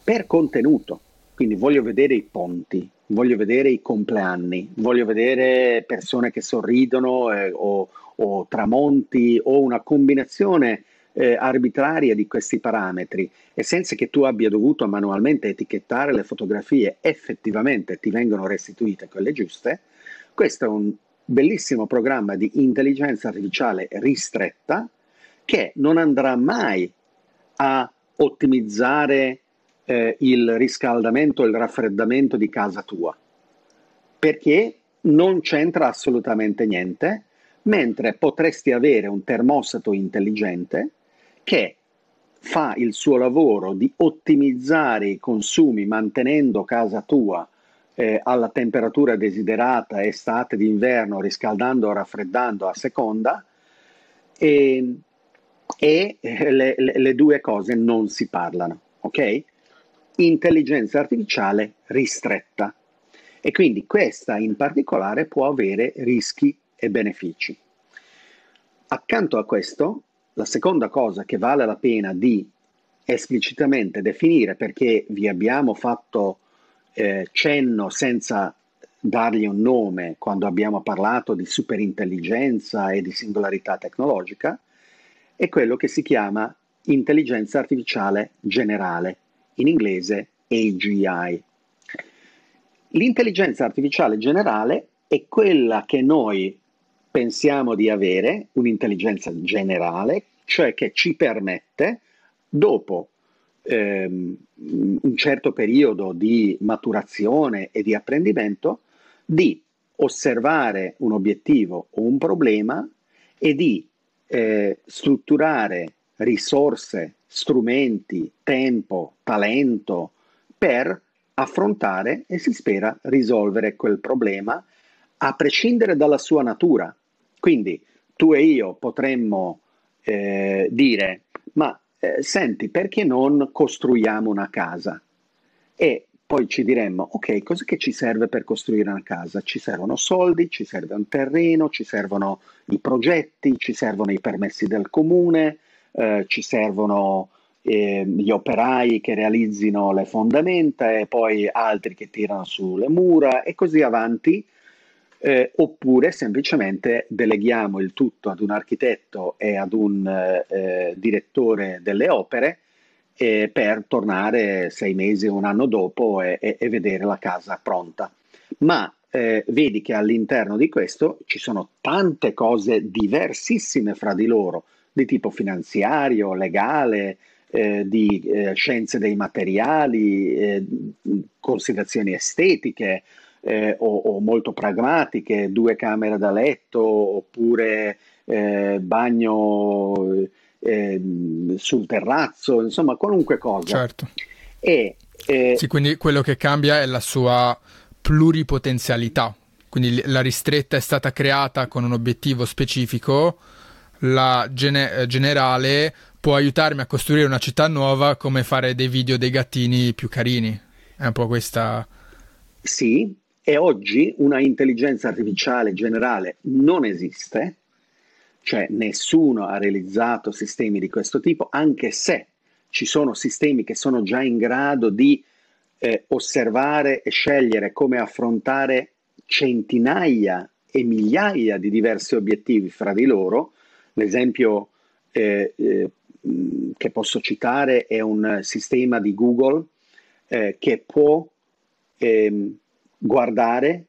per contenuto, quindi voglio vedere i ponti, voglio vedere i compleanni, voglio vedere persone che sorridono eh, o, o tramonti o una combinazione eh, arbitraria di questi parametri e senza che tu abbia dovuto manualmente etichettare le fotografie, effettivamente ti vengono restituite quelle giuste, questo è un bellissimo programma di intelligenza artificiale ristretta che non andrà mai a ottimizzare eh, il riscaldamento il raffreddamento di casa tua, perché non c'entra assolutamente niente, mentre potresti avere un termostato intelligente che fa il suo lavoro di ottimizzare i consumi mantenendo casa tua eh, alla temperatura desiderata estate d'inverno, riscaldando o raffreddando a seconda e, e eh, le, le, le due cose non si parlano, ok? Intelligenza artificiale ristretta e quindi questa in particolare può avere rischi e benefici. Accanto a questo la seconda cosa che vale la pena di esplicitamente definire perché vi abbiamo fatto eh, cenno senza dargli un nome quando abbiamo parlato di superintelligenza e di singolarità tecnologica, è quello che si chiama intelligenza artificiale generale, in inglese AGI. L'intelligenza artificiale generale è quella che noi pensiamo di avere, un'intelligenza generale, cioè che ci permette, dopo ehm, un certo periodo di maturazione e di apprendimento, di osservare un obiettivo o un problema e di eh, strutturare risorse, strumenti, tempo, talento per affrontare e si spera risolvere quel problema a prescindere dalla sua natura. Quindi tu e io potremmo eh, dire, ma eh, senti, perché non costruiamo una casa? E poi ci diremmo, ok, cosa che ci serve per costruire una casa? Ci servono soldi, ci serve un terreno, ci servono i progetti, ci servono i permessi del comune, eh, ci servono eh, gli operai che realizzino le fondamenta e poi altri che tirano sulle mura e così avanti. Eh, oppure semplicemente deleghiamo il tutto ad un architetto e ad un eh, direttore delle opere eh, per tornare sei mesi o un anno dopo e, e, e vedere la casa pronta. Ma eh, vedi che all'interno di questo ci sono tante cose diversissime fra di loro, di tipo finanziario, legale, eh, di eh, scienze dei materiali, eh, considerazioni estetiche eh, o, o, molto pragmatiche, due camere da letto oppure eh, bagno ehm, sul terrazzo, insomma qualunque cosa. Certo. E, sì, quindi quello che cambia è la sua pluripotenzialità. Quindi la ristretta è stata creata con un obiettivo specifico, la gene- generale può aiutarmi a costruire una città nuova come fare dei video dei gattini più carini. È un po' questa... Sì, e oggi una intelligenza artificiale generale non esiste, cioè nessuno ha realizzato sistemi di questo tipo, anche se ci sono sistemi che sono già in grado di eh, osservare e scegliere come affrontare centinaia e migliaia di diversi obiettivi fra di loro. L'esempio eh, eh, che posso citare è un sistema di Google eh, che può eh, guardare,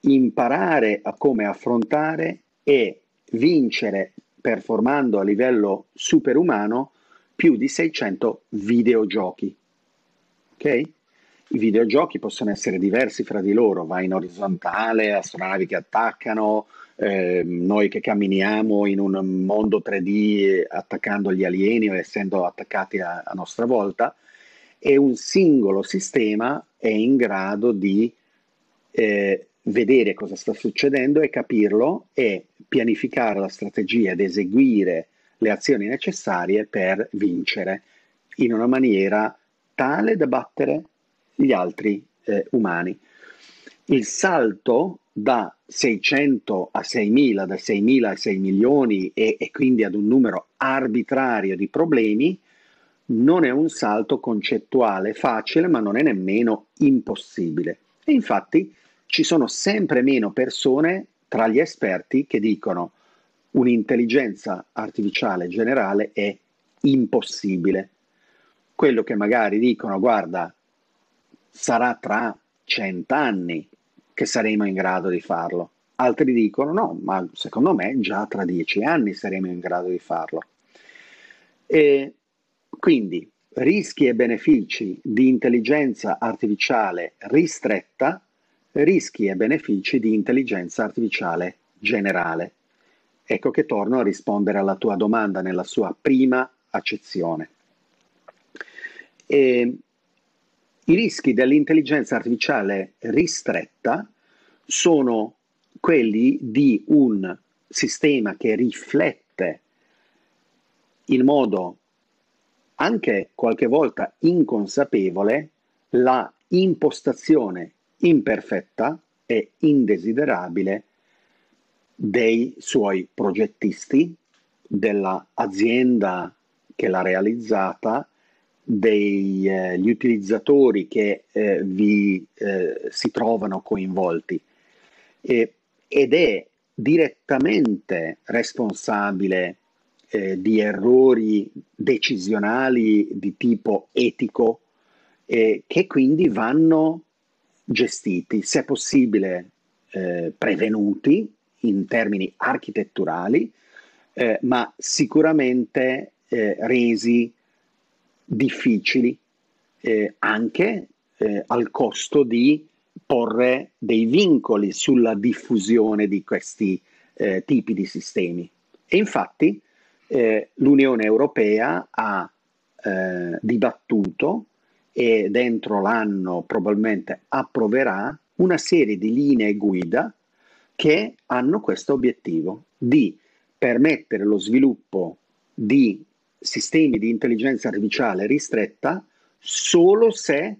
imparare a come affrontare e vincere performando a livello superumano più di 600 videogiochi. Ok? I videogiochi possono essere diversi fra di loro, va in orizzontale, astronavi che attaccano, eh, noi che camminiamo in un mondo 3D attaccando gli alieni o essendo attaccati a, a nostra volta, e un singolo sistema è in grado di eh, vedere cosa sta succedendo e capirlo e pianificare la strategia ed eseguire le azioni necessarie per vincere in una maniera tale da battere gli altri eh, umani. Il salto da 600 a 6.000, da 6.000 a 6 milioni e, e quindi ad un numero arbitrario di problemi, non è un salto concettuale facile, ma non è nemmeno impossibile. E infatti ci sono sempre meno persone tra gli esperti che dicono un'intelligenza artificiale generale è impossibile. Quello che magari dicono, guarda, sarà tra cent'anni che saremo in grado di farlo. Altri dicono no, ma secondo me già tra dieci anni saremo in grado di farlo. E quindi rischi e benefici di intelligenza artificiale ristretta, rischi e benefici di intelligenza artificiale generale. Ecco che torno a rispondere alla tua domanda nella sua prima accezione. E i rischi dell'intelligenza artificiale ristretta sono quelli di un sistema che riflette in modo anche qualche volta inconsapevole la impostazione imperfetta e indesiderabile dei suoi progettisti, dell'azienda che l'ha realizzata degli eh, utilizzatori che eh, vi eh, si trovano coinvolti. Ed è direttamente responsabile eh, di errori decisionali di tipo etico eh, che quindi vanno gestiti, se possibile eh, prevenuti in termini architetturali, eh, ma sicuramente eh, resi difficili eh, anche eh, al costo di porre dei vincoli sulla diffusione di questi eh, tipi di sistemi. E infatti l'Unione Europea ha dibattuto e dentro l'anno probabilmente approverà una serie di linee guida che hanno questo obiettivo di permettere lo sviluppo di sistemi di intelligenza artificiale ristretta solo se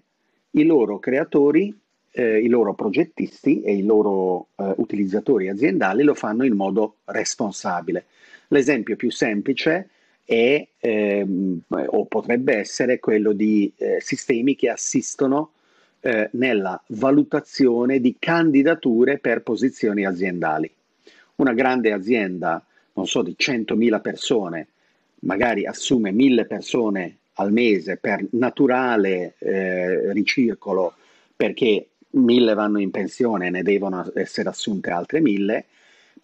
i loro creatori, eh, i loro progettisti e i loro eh, utilizzatori aziendali lo fanno in modo responsabile. L'esempio più semplice è, ehm, o potrebbe essere quello di eh, sistemi che assistono eh, nella valutazione di candidature per posizioni aziendali. Una grande azienda, non so, di 100.000 persone, magari assume mille persone al mese per naturale eh, ricircolo perché mille vanno in pensione e ne devono essere assunte altre mille,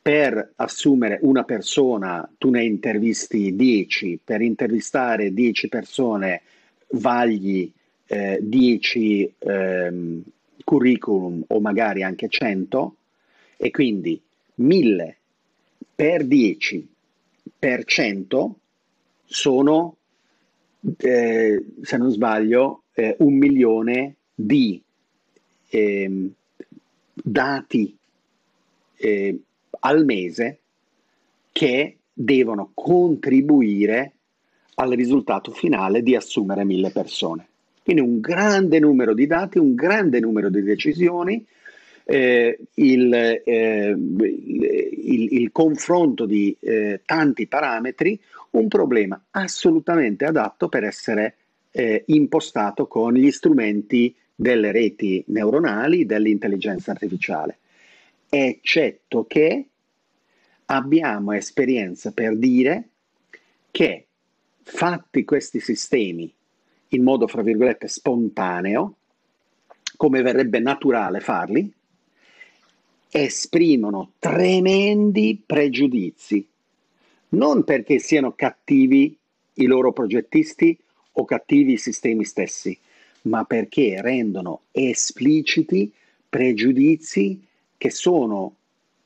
per assumere una persona tu ne intervisti 10, per intervistare 10 persone vagli 10 eh, ehm, curriculum o magari anche 100 e quindi 1000 per 10 per 100 sono, eh, se non sbaglio, eh, un milione di eh, dati eh, al mese che devono contribuire al risultato finale di assumere mille persone. Quindi un grande numero di dati, un grande numero di decisioni, eh, il, eh, il, il, confronto di eh, tanti parametri, un problema assolutamente adatto per essere eh, impostato con gli strumenti delle reti neuronali, dell'intelligenza artificiale, eccetto che abbiamo esperienza per dire che fatti questi sistemi in modo, fra virgolette, spontaneo, come verrebbe naturale farli, esprimono tremendi pregiudizi, non perché siano cattivi i loro progettisti o cattivi i sistemi stessi, ma perché rendono espliciti pregiudizi che sono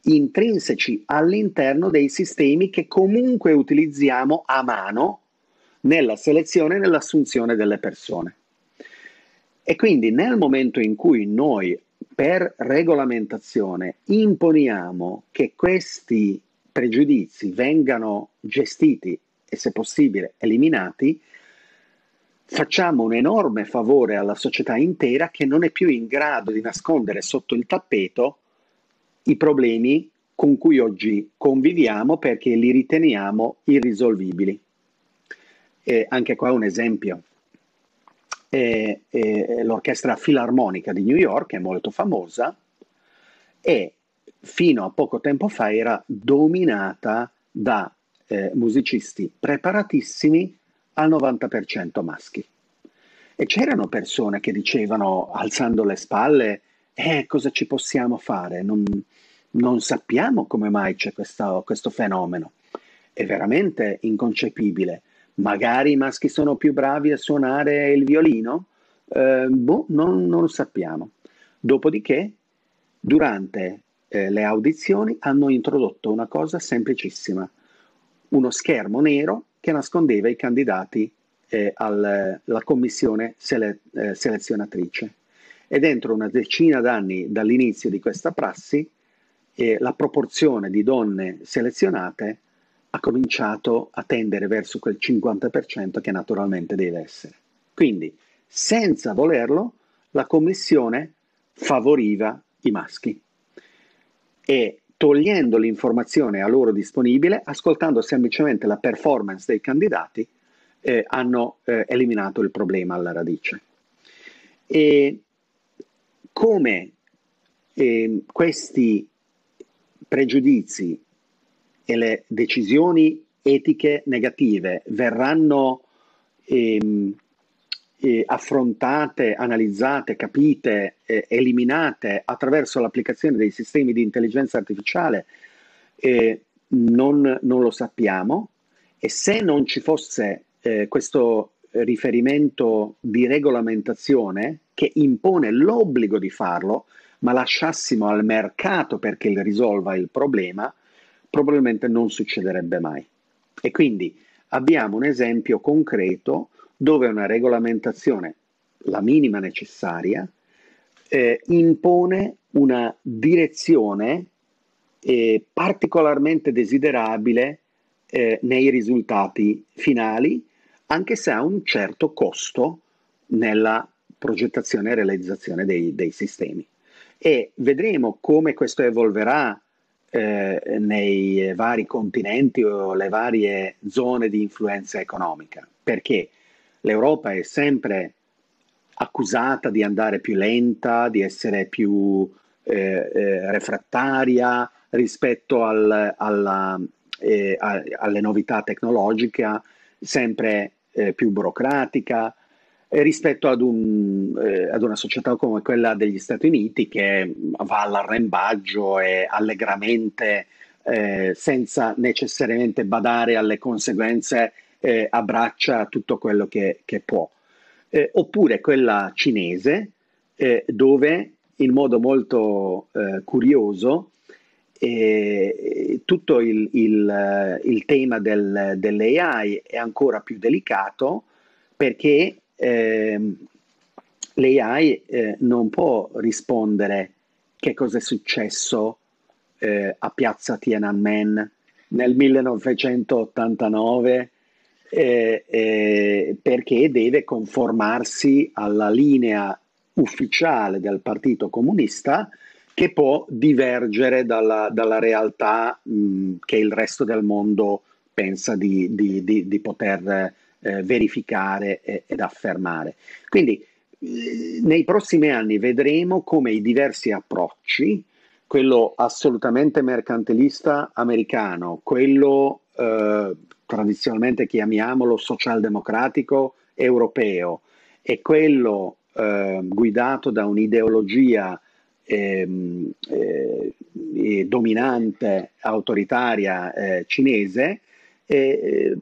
intrinseci all'interno dei sistemi che comunque utilizziamo a mano nella selezione e nell'assunzione delle persone. E quindi nel momento in cui noi per regolamentazione imponiamo che questi pregiudizi vengano gestiti e se possibile eliminati, facciamo un enorme favore alla società intera che non è più in grado di nascondere sotto il tappeto i problemi con cui oggi conviviamo perché li riteniamo irrisolvibili. E anche qua un esempio. E, e, l'orchestra filarmonica di New York è molto famosa e fino a poco tempo fa era dominata da eh, musicisti preparatissimi al 90% maschi. E c'erano persone che dicevano, alzando le spalle, eh, cosa ci possiamo fare? Non, non sappiamo come mai c'è questa, questo fenomeno. È veramente inconcepibile. Magari i maschi sono più bravi a suonare il violino? Eh, boh, non, non, lo sappiamo. Dopodiché, durante eh, le audizioni hanno introdotto una cosa semplicissima, uno schermo nero che nascondeva i candidati eh, alla commissione sele- eh, selezionatrice. E dentro una decina d'anni dall'inizio di questa prassi, eh, la proporzione di donne selezionate ha cominciato a tendere verso quel 50% che naturalmente deve essere. Quindi, senza volerlo, la commissione favoriva i maschi e togliendo l'informazione a loro disponibile, ascoltando semplicemente la performance dei candidati, eh, hanno eh, eliminato il problema alla radice. E come eh, questi pregiudizi e le decisioni etiche negative verranno ehm, eh, affrontate, analizzate, capite, eh, eliminate attraverso l'applicazione dei sistemi di intelligenza artificiale, eh, non, non, lo sappiamo. E se non ci fosse eh, questo riferimento di regolamentazione che impone l'obbligo di farlo, ma lasciassimo al mercato perché risolva il problema, probabilmente non succederebbe mai. E quindi abbiamo un esempio concreto dove una regolamentazione, la minima necessaria, eh, impone una direzione eh, particolarmente desiderabile eh, nei risultati finali, anche se ha un certo costo nella progettazione e realizzazione dei, dei sistemi. E vedremo come questo evolverà eh, nei vari continenti o le varie zone di influenza economica, perché l'Europa è sempre accusata di andare più lenta, di essere più eh, eh, refrattaria rispetto al, alla, eh, a, alle novità tecnologiche, sempre eh, più burocratica, rispetto ad, un, eh, ad, una società come quella degli Stati Uniti che va all'arrembaggio e allegramente, eh, senza necessariamente badare alle conseguenze, eh, abbraccia tutto quello che, che può. Eh, oppure quella cinese, eh, dove in modo molto eh, curioso tutto il, il, il tema del, dell'AI è ancora più delicato perché eh, l'AI eh, non può rispondere che cosa è successo eh, a Piazza Tiananmen nel 1989 eh, eh, perché deve conformarsi alla linea ufficiale del Partito Comunista che può divergere dalla, dalla realtà mh, che il resto del mondo pensa di, di, di, di poter eh, verificare e, ed affermare. Quindi eh, nei prossimi anni vedremo come i diversi approcci, quello assolutamente mercantilista americano, quello eh, tradizionalmente chiamiamolo socialdemocratico europeo e quello eh, guidato da un'ideologia ehm, eh, dominante, autoritaria eh, cinese, eh,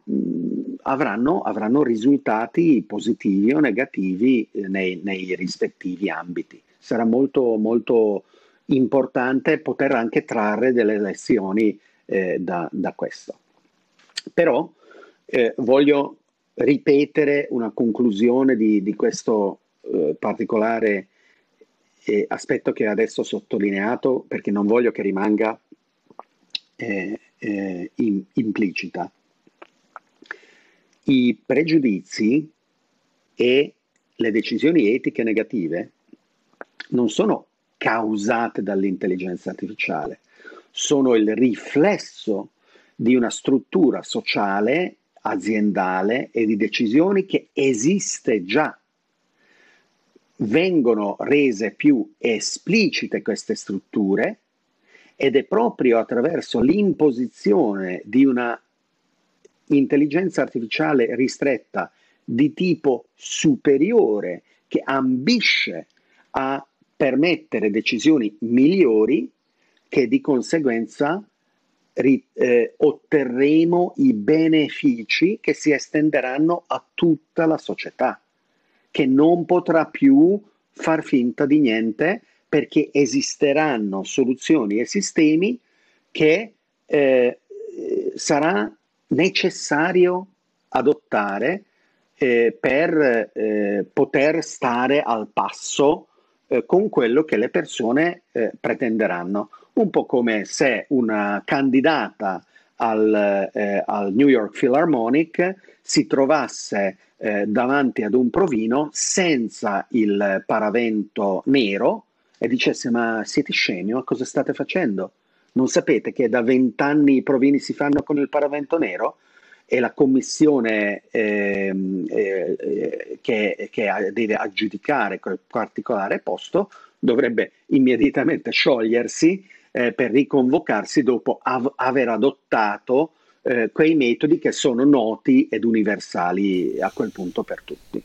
avranno, avranno, risultati positivi o negativi eh, nei, nei rispettivi ambiti. Sarà molto, molto importante poter anche trarre delle lezioni eh, da, da, questo. Però eh, voglio ripetere una conclusione di, di questo eh, particolare eh, aspetto che adesso ho sottolineato perché non voglio che rimanga eh, in, implicita i pregiudizi e le decisioni etiche negative non sono causate dall'intelligenza artificiale, sono il riflesso di una struttura sociale, aziendale e di decisioni che esiste già. Vengono rese più esplicite queste strutture ed è proprio attraverso l'imposizione di una intelligenza artificiale ristretta di tipo superiore che ambisce a permettere decisioni migliori che di conseguenza ri, eh, otterremo i benefici che si estenderanno a tutta la società, che non potrà più far finta di niente perché esisteranno soluzioni e sistemi che eh, sarà necessario adottare eh, per eh, poter stare al passo eh, con quello che le persone eh, pretenderanno. Un po' come se una candidata al, eh, al New York Philharmonic si trovasse eh, davanti ad un provino senza il paravento nero e dicesse ma siete scemi o cosa state facendo? Non sapete che da vent'anni i provini si fanno con il paravento nero? e la commissione ehm, eh, che, che, deve aggiudicare quel particolare posto dovrebbe immediatamente sciogliersi eh, per riconvocarsi dopo av- aver adottato eh, quei metodi che sono noti ed universali a quel punto per tutti.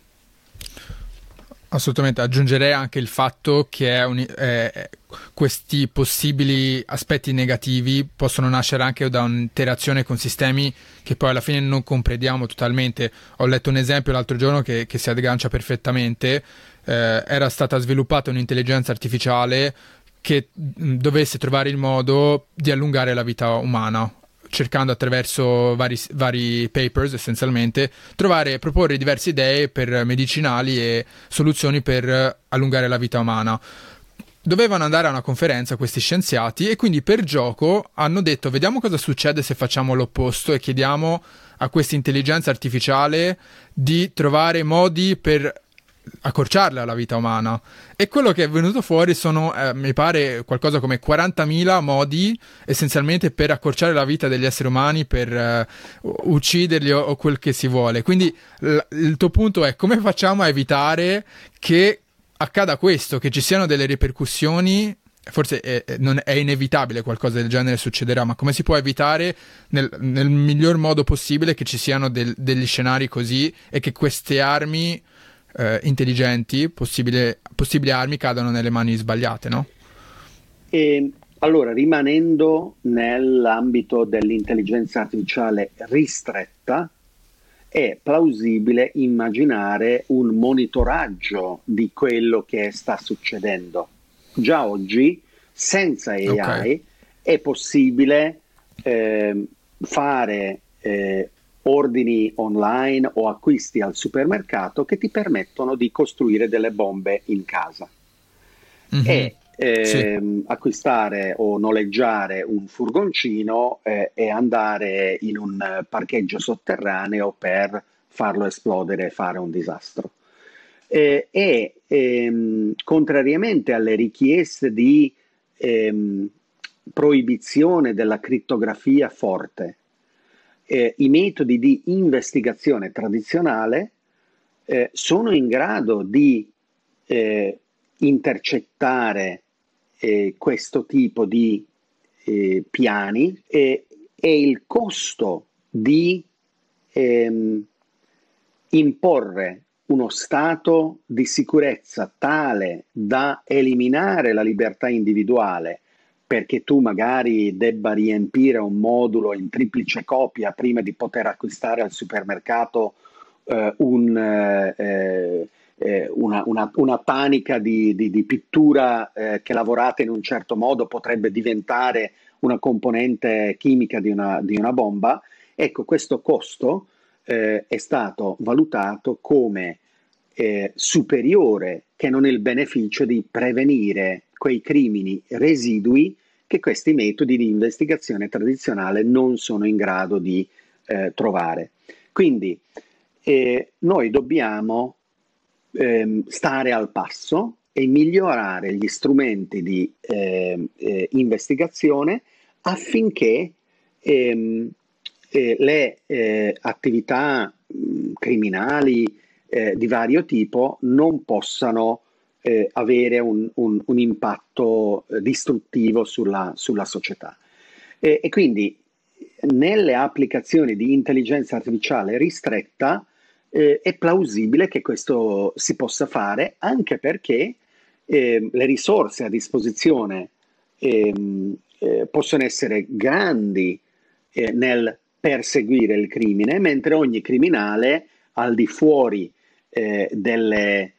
Assolutamente, aggiungerei anche il fatto che un, eh, questi possibili aspetti negativi possono nascere anche da un'interazione con sistemi che poi alla fine non comprendiamo totalmente. Ho letto un esempio l'altro giorno che, che si aggancia perfettamente, eh, era stata sviluppata un'intelligenza artificiale che dovesse trovare il modo di allungare la vita umana cercando attraverso vari, vari papers essenzialmente trovare proporre diverse idee per medicinali e soluzioni per allungare la vita umana. Dovevano andare a una conferenza questi scienziati e quindi per gioco hanno detto vediamo cosa succede se facciamo l'opposto e chiediamo a questa intelligenza artificiale di trovare modi per accorciarla la vita umana. E quello che è venuto fuori sono, eh, mi pare, qualcosa come 40.000 modi essenzialmente per accorciare la vita degli esseri umani, per eh, ucciderli o, o, quel che si vuole. Quindi l- il tuo punto è come facciamo a evitare che accada questo, che ci siano delle ripercussioni forse è, è, inevitabile qualcosa del genere succederà, ma come si può evitare nel, nel miglior modo possibile che ci siano del, degli scenari così e che queste armi eh, intelligenti, possibili armi cadano nelle mani sbagliate, no? E, allora, rimanendo nell'ambito dell'intelligenza artificiale ristretta, è plausibile immaginare un monitoraggio di quello che sta succedendo. Già oggi, senza AI, okay. è possibile eh, fare eh, ordini online o acquisti al supermercato che ti permettono di costruire delle bombe in casa. Mm-hmm. E eh, sì. acquistare o noleggiare un furgoncino eh, e andare in un parcheggio sotterraneo per farlo esplodere e fare un disastro. Eh, e ehm, contrariamente alle richieste di ehm, proibizione della crittografia forte, eh, i metodi di investigazione tradizionale eh, sono in grado di eh, intercettare eh, questo tipo di eh, piani e il costo di ehm, imporre uno stato di sicurezza tale da eliminare la libertà individuale perché tu magari debba riempire un modulo in triplice copia prima di poter acquistare al supermercato eh, un, eh, eh, una, una, una, panica di, di, di pittura eh, che lavorata in un certo modo potrebbe diventare una componente chimica di una, di una bomba. Ecco, questo costo eh, è stato valutato come eh, superiore che non il beneficio di prevenire quei crimini residui che questi metodi di investigazione tradizionale non sono in grado di eh, trovare. Quindi eh, noi dobbiamo ehm, stare al passo e migliorare gli strumenti di eh, eh investigazione affinché ehm, eh, le eh, attività mh, criminali di vario tipo non possano eh, avere un, un, un impatto eh, distruttivo sulla, sulla società. E, e, quindi nelle applicazioni di intelligenza artificiale ristretta eh, è plausibile che questo si possa fare anche perché eh, le risorse a disposizione ehm, eh, possono essere grandi eh, nel perseguire il crimine, mentre ogni criminale al di fuori delle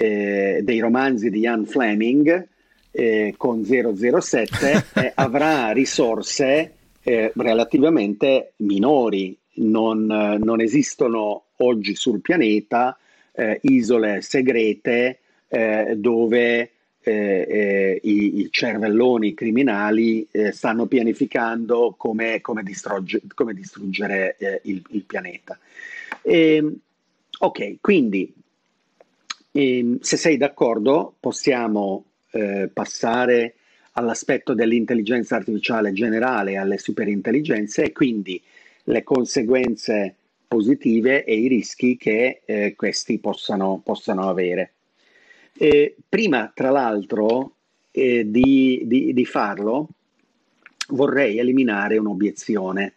eh, dei romanzi di Ian Fleming eh, con 007 eh, avrà risorse eh, relativamente minori. Non, non, esistono oggi sul pianeta eh, isole segrete eh, dove i, i, cervelloni criminali stanno pianificando come, come, distrugge, come distruggere il, il, pianeta. E, ehm, ok, quindi e, ehm, se sei d'accordo, possiamo eh, passare all'aspetto dell'intelligenza artificiale generale, alle superintelligenze e quindi le conseguenze positive e i rischi che eh, questi possano, possano avere. Eh, prima, tra l'altro, eh, di, di, di, farlo, vorrei eliminare un'obiezione,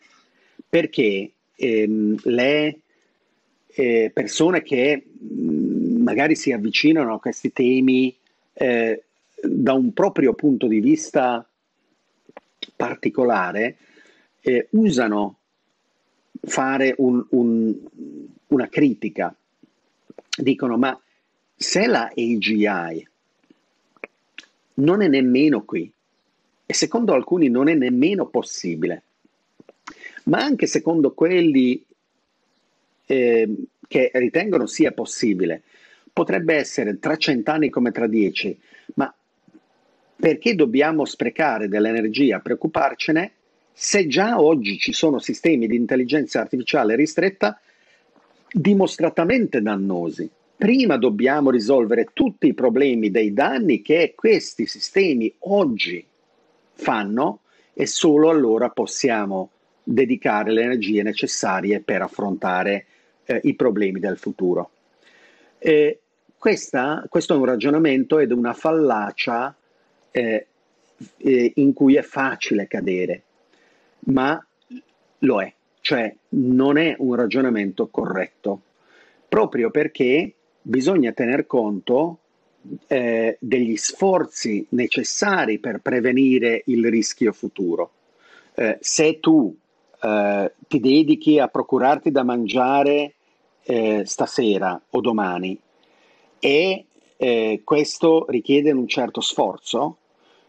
perché ehm, le eh, persone che magari si avvicinano a questi temi eh, da un proprio punto di vista particolare, eh, usano fare un, un, una critica. Dicono, ma se la AGI non è nemmeno qui, e secondo alcuni non è nemmeno possibile, ma anche secondo quelli eh, che ritengono sia possibile, potrebbe essere tra cent'anni come tra dieci, ma perché dobbiamo sprecare dell'energia, preoccuparcene, se già oggi ci sono sistemi di intelligenza artificiale ristretta dimostratamente dannosi? Prima dobbiamo risolvere tutti i problemi dei danni che questi sistemi oggi fanno e solo allora possiamo dedicare le energie necessarie per affrontare eh, i problemi del futuro. Eh, questa, questo è un ragionamento ed una fallacia eh, eh, in cui è facile cadere, ma lo è, cioè non è un ragionamento corretto, proprio perché bisogna tener conto eh, degli sforzi necessari per prevenire il rischio futuro. Eh, se tu eh, ti dedichi a procurarti da mangiare eh, stasera o domani e eh, questo richiede un certo sforzo,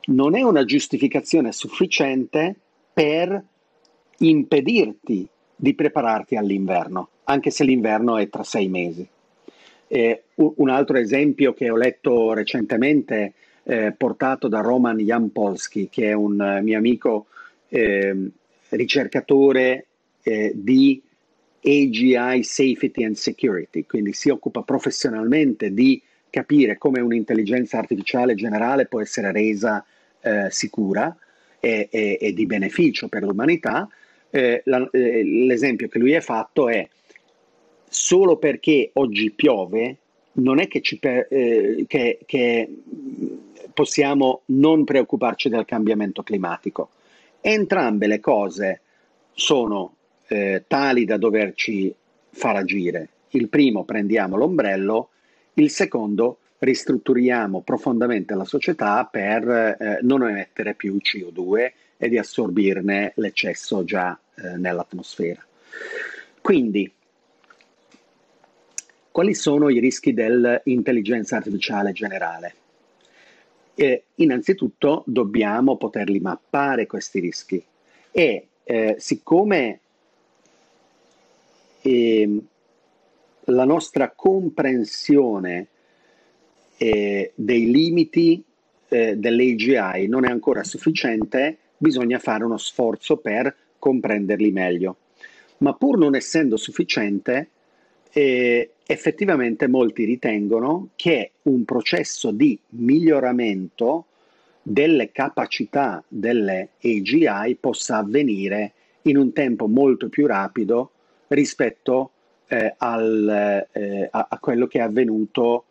non è una giustificazione sufficiente per impedirti di prepararti all'inverno, anche se l'inverno è tra sei mesi. Eh, un altro esempio che ho letto recentemente, eh, portato da Roman Jampolsky, che è un uh, mio amico eh, ricercatore eh, di AGI Safety and Security, quindi si occupa professionalmente di capire come un'intelligenza artificiale generale può essere resa eh, sicura e, e, e, di beneficio per l'umanità. Eh, la, eh, l'esempio che lui ha fatto è solo perché oggi piove non è che, ci eh, che, che possiamo non preoccuparci del cambiamento climatico. Entrambe le cose sono eh, tali da doverci far agire. Il primo prendiamo l'ombrello, il secondo ristrutturiamo profondamente la società per eh, non emettere più CO2 e di assorbirne l'eccesso già eh, nell'atmosfera. Quindi, quali sono i rischi dell'intelligenza artificiale generale? Eh, innanzitutto dobbiamo poterli mappare questi rischi e eh, siccome eh, la nostra comprensione eh, dei limiti eh, dell'AGI non è ancora sufficiente, bisogna fare uno sforzo per comprenderli meglio. Ma pur non essendo sufficiente, eh, effettivamente molti ritengono che un processo di miglioramento delle capacità delle AGI possa avvenire in un tempo molto più rapido rispetto eh, al, eh, a, a, quello che è avvenuto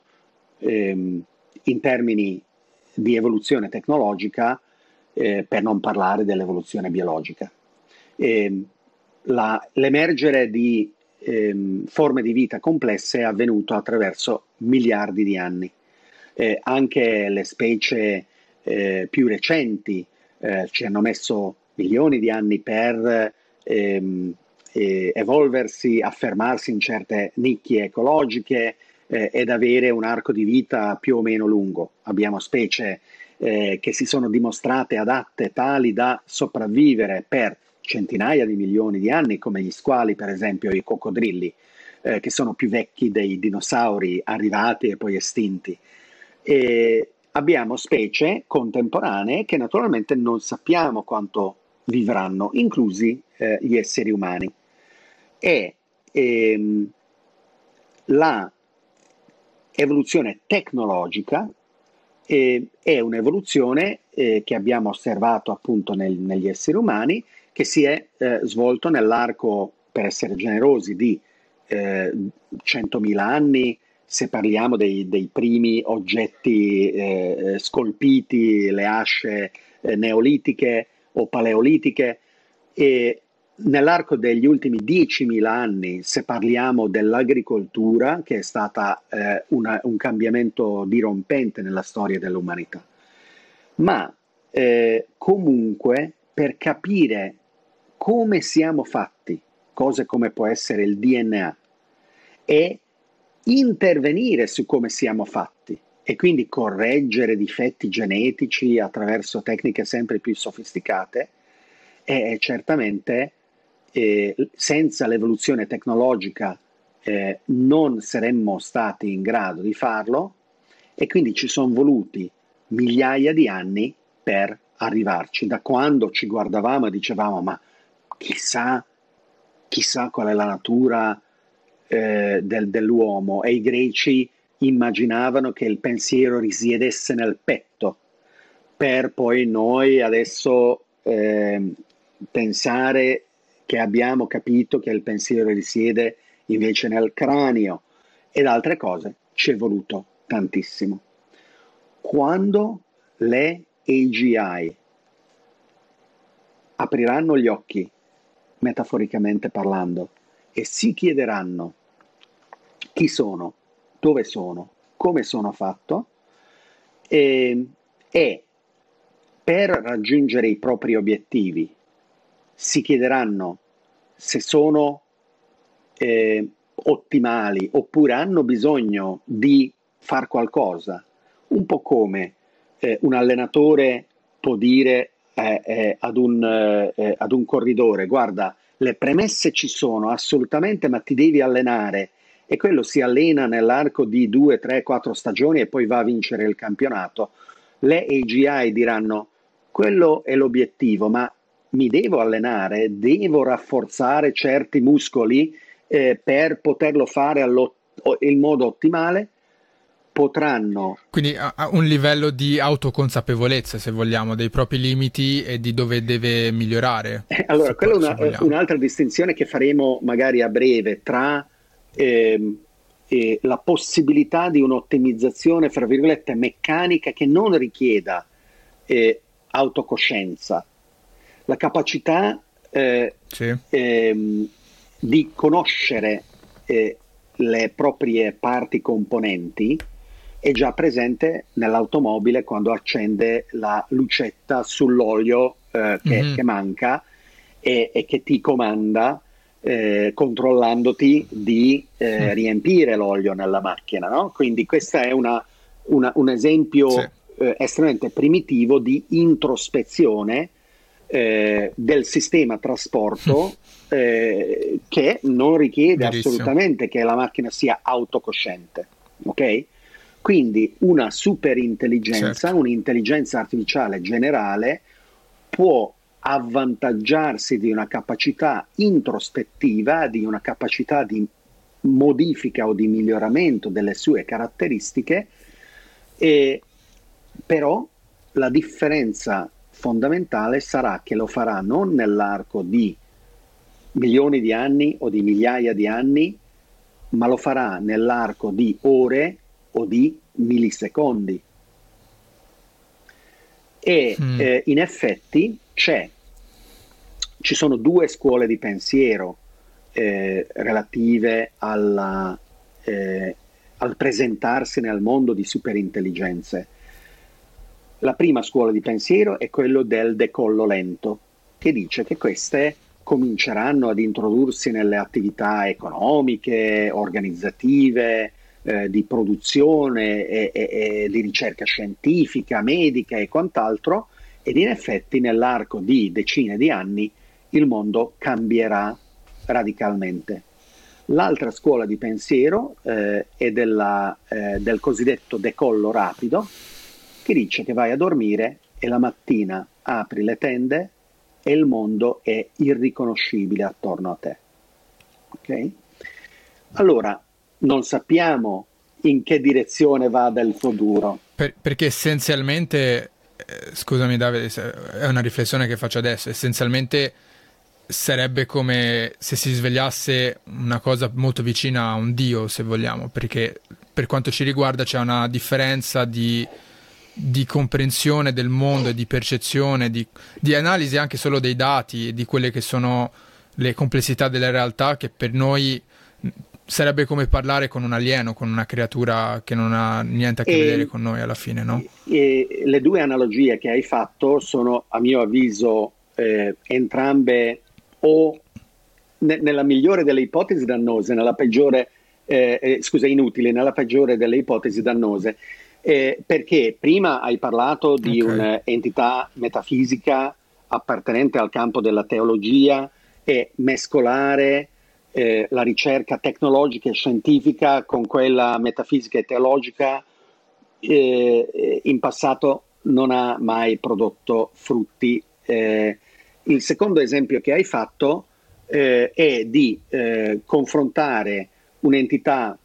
ehm, in termini di evoluzione tecnologica, eh, per non parlare dell'evoluzione biologica. Ehm, la, l'emergere di ehm, forme di vita complesse è avvenuto attraverso miliardi di anni. Eh, anche le specie eh, più recenti eh, ci hanno messo milioni di anni per ehm, eh, evolversi, affermarsi in certe nicchie ecologiche eh, ed avere un arco di vita più o meno lungo. Abbiamo specie eh, che si sono dimostrate adatte tali da sopravvivere per centinaia di milioni di anni, come gli squali, per esempio, i coccodrilli, eh, che sono più vecchi dei dinosauri arrivati e poi estinti. E abbiamo specie contemporanee che naturalmente non sappiamo quanto vivranno, inclusi eh, gli esseri umani è ehm, la evoluzione tecnologica eh, è un'evoluzione eh, che abbiamo osservato appunto nel, negli esseri umani che si è eh, svolto nell'arco, per essere generosi, di eh, 100.000 anni, se parliamo dei, dei primi oggetti eh, scolpiti, le asce eh, neolitiche o paleolitiche, e nell'arco degli ultimi 10.000 anni, se parliamo dell'agricoltura, che è stata eh, una, un cambiamento dirompente nella storia dell'umanità. Ma eh, comunque per capire come siamo fatti, cose come può essere il DNA, e intervenire su come siamo fatti e quindi correggere difetti genetici attraverso tecniche sempre più sofisticate, è certamente eh, senza l'evoluzione tecnologica eh, non saremmo stati in grado di farlo e quindi ci sono voluti migliaia di anni per arrivarci. Da quando ci guardavamo e dicevamo ma chissà, chissà qual è la natura eh, del, dell'uomo e i greci immaginavano che il pensiero risiedesse nel petto per poi noi adesso eh, pensare che abbiamo capito che il pensiero risiede invece nel cranio ed altre cose ci è voluto tantissimo. Quando le AGI apriranno gli occhi, metaforicamente parlando, e si chiederanno chi sono, dove sono, come sono fatto, e, e per raggiungere i propri obiettivi si chiederanno se sono eh, ottimali oppure hanno bisogno di far qualcosa, un po' come eh, un allenatore può dire eh, eh ad, un, eh, ad un corridore, guarda, le premesse ci sono assolutamente, ma ti devi allenare e quello si allena nell'arco di due, tre, quattro stagioni e poi va a vincere il campionato. Le AGI diranno quello è l'obiettivo, ma mi devo allenare, devo rafforzare certi muscoli eh, per poterlo fare in modo ottimale, potranno... Quindi a un livello di autoconsapevolezza, se vogliamo, dei propri limiti e di dove deve migliorare. Eh, allora, quella è una, un'altra distinzione che faremo magari a breve tra eh, eh, la possibilità di un'ottimizzazione, fra virgolette, meccanica che non richieda eh, autocoscienza, la capacità eh, sì. ehm, di conoscere eh, le proprie parti componenti è già presente nell'automobile quando accende la lucetta sull'olio eh, che, mm-hmm. che, manca e, e, che ti comanda eh, controllandoti di eh, mm. riempire l'olio nella macchina. No? Quindi questo è una, una, un esempio sì. Eh, estremamente primitivo di introspezione eh, del sistema trasporto eh, che non richiede Verissimo. assolutamente che la macchina sia autocosciente. Ok? Quindi una superintelligenza, certo. un'intelligenza artificiale generale può avvantaggiarsi di una capacità introspettiva, di una capacità di modifica o di miglioramento delle sue caratteristiche, e però la differenza fondamentale sarà che lo farà non nell'arco di milioni di anni o di migliaia di anni, ma lo farà nell'arco di ore o di millisecondi. E mm. eh, in effetti c'è, ci sono due scuole di pensiero eh, relative alla, eh, al presentarsi nel mondo di superintelligenze. La prima scuola di pensiero è quello del decollo lento, che dice che queste cominceranno ad introdursi nelle attività economiche, organizzative, eh, di produzione e, e, e di ricerca scientifica, medica e quant'altro, ed in effetti nell'arco di decine di anni il mondo cambierà radicalmente. L'altra scuola di pensiero eh, è della, eh, del cosiddetto decollo rapido, che dice che vai a dormire e la mattina apri le tende e il mondo è irriconoscibile attorno a te. Ok? Allora, non sappiamo in che direzione vada il futuro. Per, perché essenzialmente, eh, scusami Davide, è una riflessione che faccio adesso, essenzialmente sarebbe come se si svegliasse una cosa molto vicina a un dio, se vogliamo, perché per quanto ci riguarda c'è una differenza di, di comprensione del mondo e di percezione, di, di, analisi anche solo dei dati e di quelle che sono le complessità della realtà che per noi sarebbe come parlare con un alieno, con una creatura che non ha niente a che e, vedere con noi alla fine, no? le due analogie che hai fatto sono, a mio avviso, eh, entrambe o ne, nella migliore delle ipotesi dannose, nella peggiore, eh, eh, scusa, inutili, nella peggiore delle ipotesi dannose. Eh, perché prima hai parlato di okay. un'entità metafisica appartenente al campo della teologia e mescolare eh, la ricerca tecnologica e scientifica con quella metafisica e teologica eh, in passato non ha mai prodotto frutti. Eh, il secondo esempio che hai fatto eh, è di eh, confrontare un'entità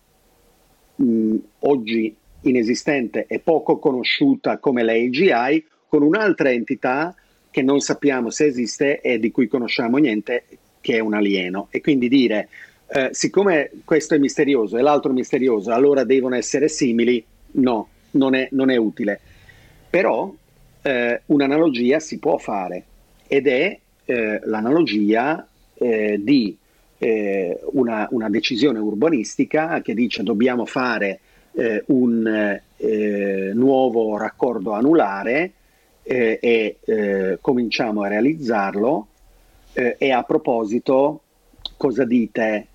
mh, oggi inesistente e poco conosciuta come l'AGI con un'altra entità che non sappiamo se esiste e di cui conosciamo niente, che è un alieno. E quindi dire, eh, siccome questo è misterioso e l'altro misterioso, allora devono essere simili, no, non è, non è utile. Però eh, un'analogia si può fare ed è eh, l'analogia eh, di eh, una, una, decisione urbanistica che dice dobbiamo fare eh, un eh, nuovo raccordo anulare eh, e cominciamo a realizzarlo e a proposito cosa dite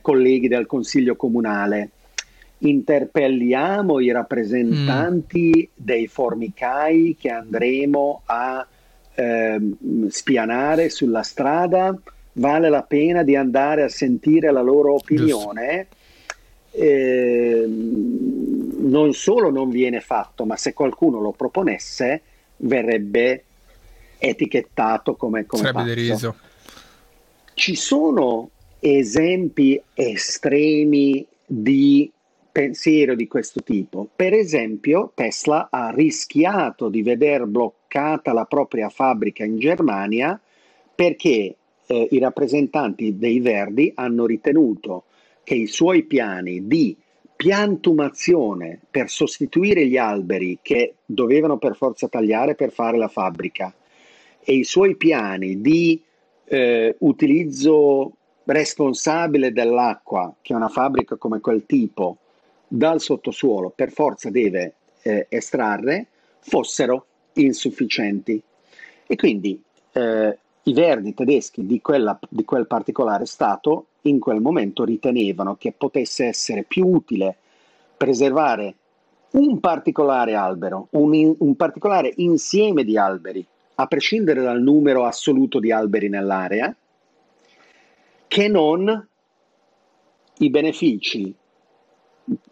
colleghi del Consiglio Comunale? interpelliamo i rappresentanti mm. dei formicai che andremo a eh, spianare sulla strada, vale la pena di andare a sentire la loro opinione. Eh, non solo non viene fatto, ma se qualcuno lo proponesse, verrebbe etichettato come, come Sarebbe pazzo. deriso. Ci sono esempi estremi di pensiero di questo tipo. Per esempio, Tesla ha rischiato di veder bloccata la propria fabbrica in Germania perché eh, i rappresentanti dei Verdi hanno ritenuto che i suoi piani di piantumazione per sostituire gli alberi che dovevano per forza tagliare per fare la fabbrica e i suoi piani di eh, utilizzo responsabile dell'acqua che una fabbrica come quel tipo dal sottosuolo per forza deve eh, estrarre fossero insufficienti. E quindi eh, i verdi tedeschi di, quella, di quel particolare Stato in quel momento ritenevano che potesse essere più utile preservare un particolare albero, un, un, particolare insieme di alberi, a prescindere dal numero assoluto di alberi nell'area, che non i benefici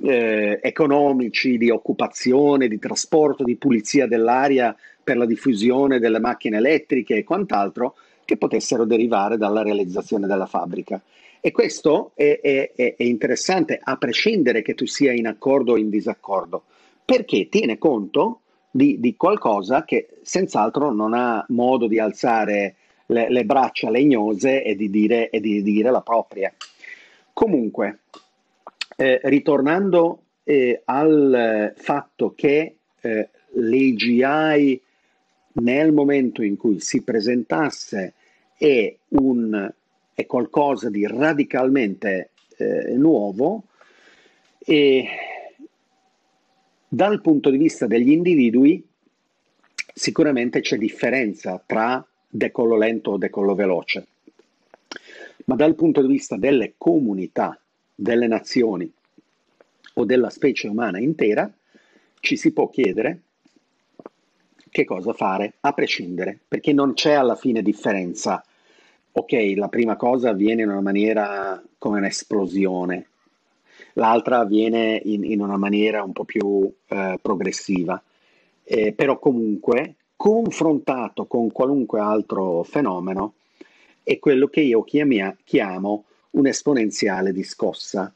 eh, economici, di occupazione, di trasporto, di pulizia dell'aria per la diffusione delle macchine elettriche e quant'altro che potessero derivare dalla realizzazione della fabbrica. E questo è, è, è interessante a prescindere che tu sia in accordo o in disaccordo, perché tiene conto di, di qualcosa che senz'altro non ha modo di alzare le, le braccia legnose e di, dire, e di dire la propria. Comunque, eh, ritornando eh, al fatto che eh, l'AGI nel momento in cui si presentasse è, un, è qualcosa di radicalmente eh, nuovo e dal punto di vista degli individui sicuramente c'è differenza tra decollo lento o decollo veloce, ma dal punto di vista delle comunità delle nazioni o della specie umana intera, ci si può chiedere che cosa fare a prescindere, perché non c'è alla fine differenza. Ok, la prima cosa avviene in una maniera come un'esplosione, l'altra avviene in, in una maniera un po' più eh, progressiva, eh, però comunque confrontato con qualunque altro fenomeno è quello che io chiamia, chiamo un'esponenziale di scossa.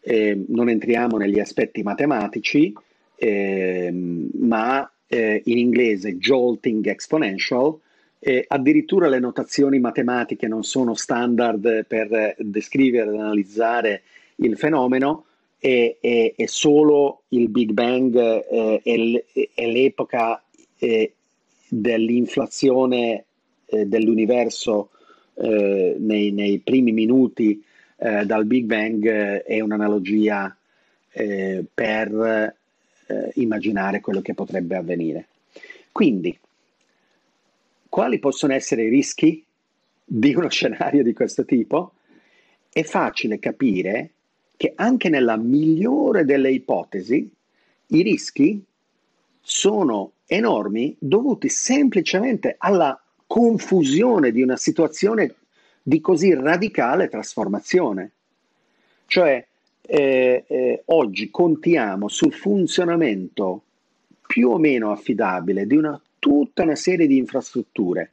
Eh, non entriamo negli aspetti matematici, eh, ma eh, in inglese jolting exponential addirittura le notazioni matematiche non sono standard per descrivere ed analizzare il fenomeno e, e, e solo il Big Bang eh, è, l'epoca eh, dell'inflazione eh, dell'universo eh, nei, nei, primi minuti eh, dal Big Bang è un'analogia per immaginare quello che potrebbe avvenire. Quindi, quali possono essere i rischi di uno scenario di questo tipo? È facile capire che anche nella migliore delle ipotesi i rischi sono enormi dovuti semplicemente alla confusione di una situazione di così radicale trasformazione. Cioè, eh, eh, oggi contiamo sul funzionamento più o meno affidabile di una, tutta una serie di infrastrutture,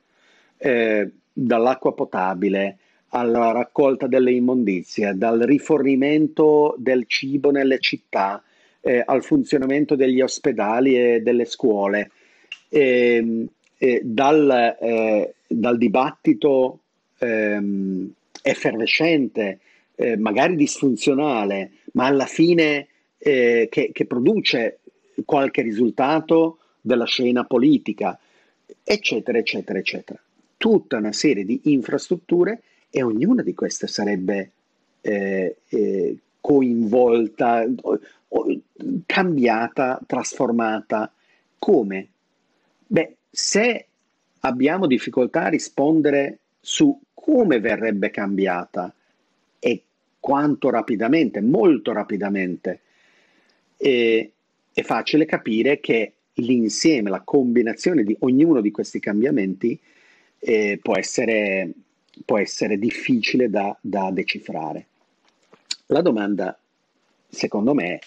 eh, dall'acqua potabile alla raccolta delle immondizie, dal rifornimento del cibo nelle città, eh, al funzionamento degli ospedali e delle scuole, eh, dal, eh, dal, dibattito ehm, effervescente, eh, magari disfunzionale, ma alla fine eh, che, che produce qualche risultato della scena politica, eccetera, eccetera, eccetera. Tutta una serie di infrastrutture e ognuna di queste sarebbe eh, eh, coinvolta, cambiata, trasformata. Come? Beh, se abbiamo difficoltà a rispondere su come verrebbe cambiata e quanto rapidamente, molto rapidamente, eh, è facile capire che l'insieme, la combinazione di ognuno di questi cambiamenti eh, può, essere, può, essere, difficile da, da decifrare. La domanda, secondo me,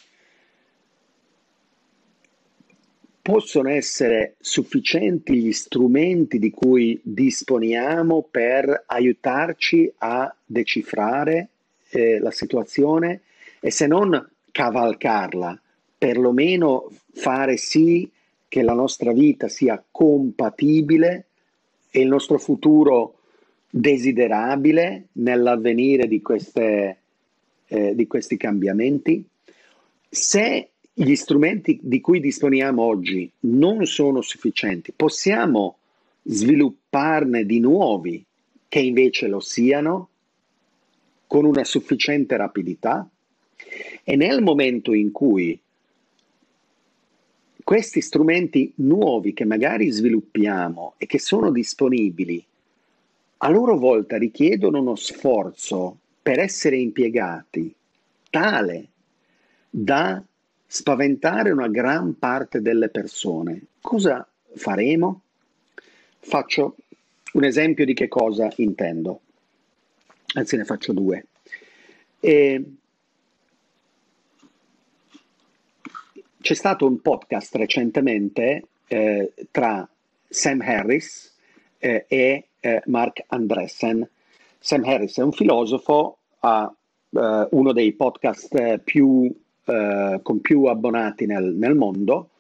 possono essere sufficienti gli strumenti di cui disponiamo per aiutarci a decifrare eh, la situazione e se non cavalcarla, perlomeno fare sì che la nostra vita sia compatibile e il nostro futuro desiderabile nell'avvenire di, queste, eh, di questi cambiamenti. Se gli strumenti di cui disponiamo oggi non sono sufficienti, possiamo svilupparne di nuovi che invece lo siano con una sufficiente rapidità e nel momento in cui questi strumenti nuovi che magari sviluppiamo e che sono disponibili a loro volta richiedono uno sforzo per essere impiegati tale da spaventare una gran parte delle persone. Cosa faremo? Faccio un esempio di che cosa intendo, anzi ne faccio due. E c'è stato un podcast recentemente eh, tra Sam Harris eh, e eh, Mark Andressen. Sam Harris è un filosofo, ha eh, uno dei podcast eh, più eh, con più abbonati nel, nel mondo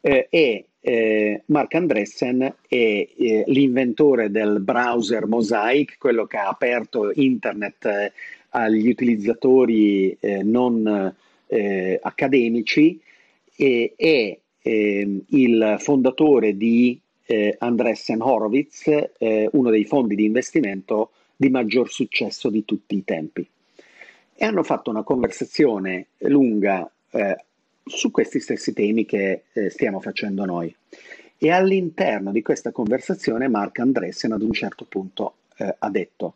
eh, e eh, Mark Andressen è eh, l'inventore del browser Mosaic, quello che ha aperto internet eh, agli utilizzatori non accademici e è ehm, il fondatore di Andressen Horowitz, uno dei fondi di investimento di maggior successo di tutti i tempi e hanno fatto una conversazione lunga eh, su questi stessi temi che eh, stiamo facendo noi. E all'interno di questa conversazione Mark Andressen ad un certo punto eh, ha detto,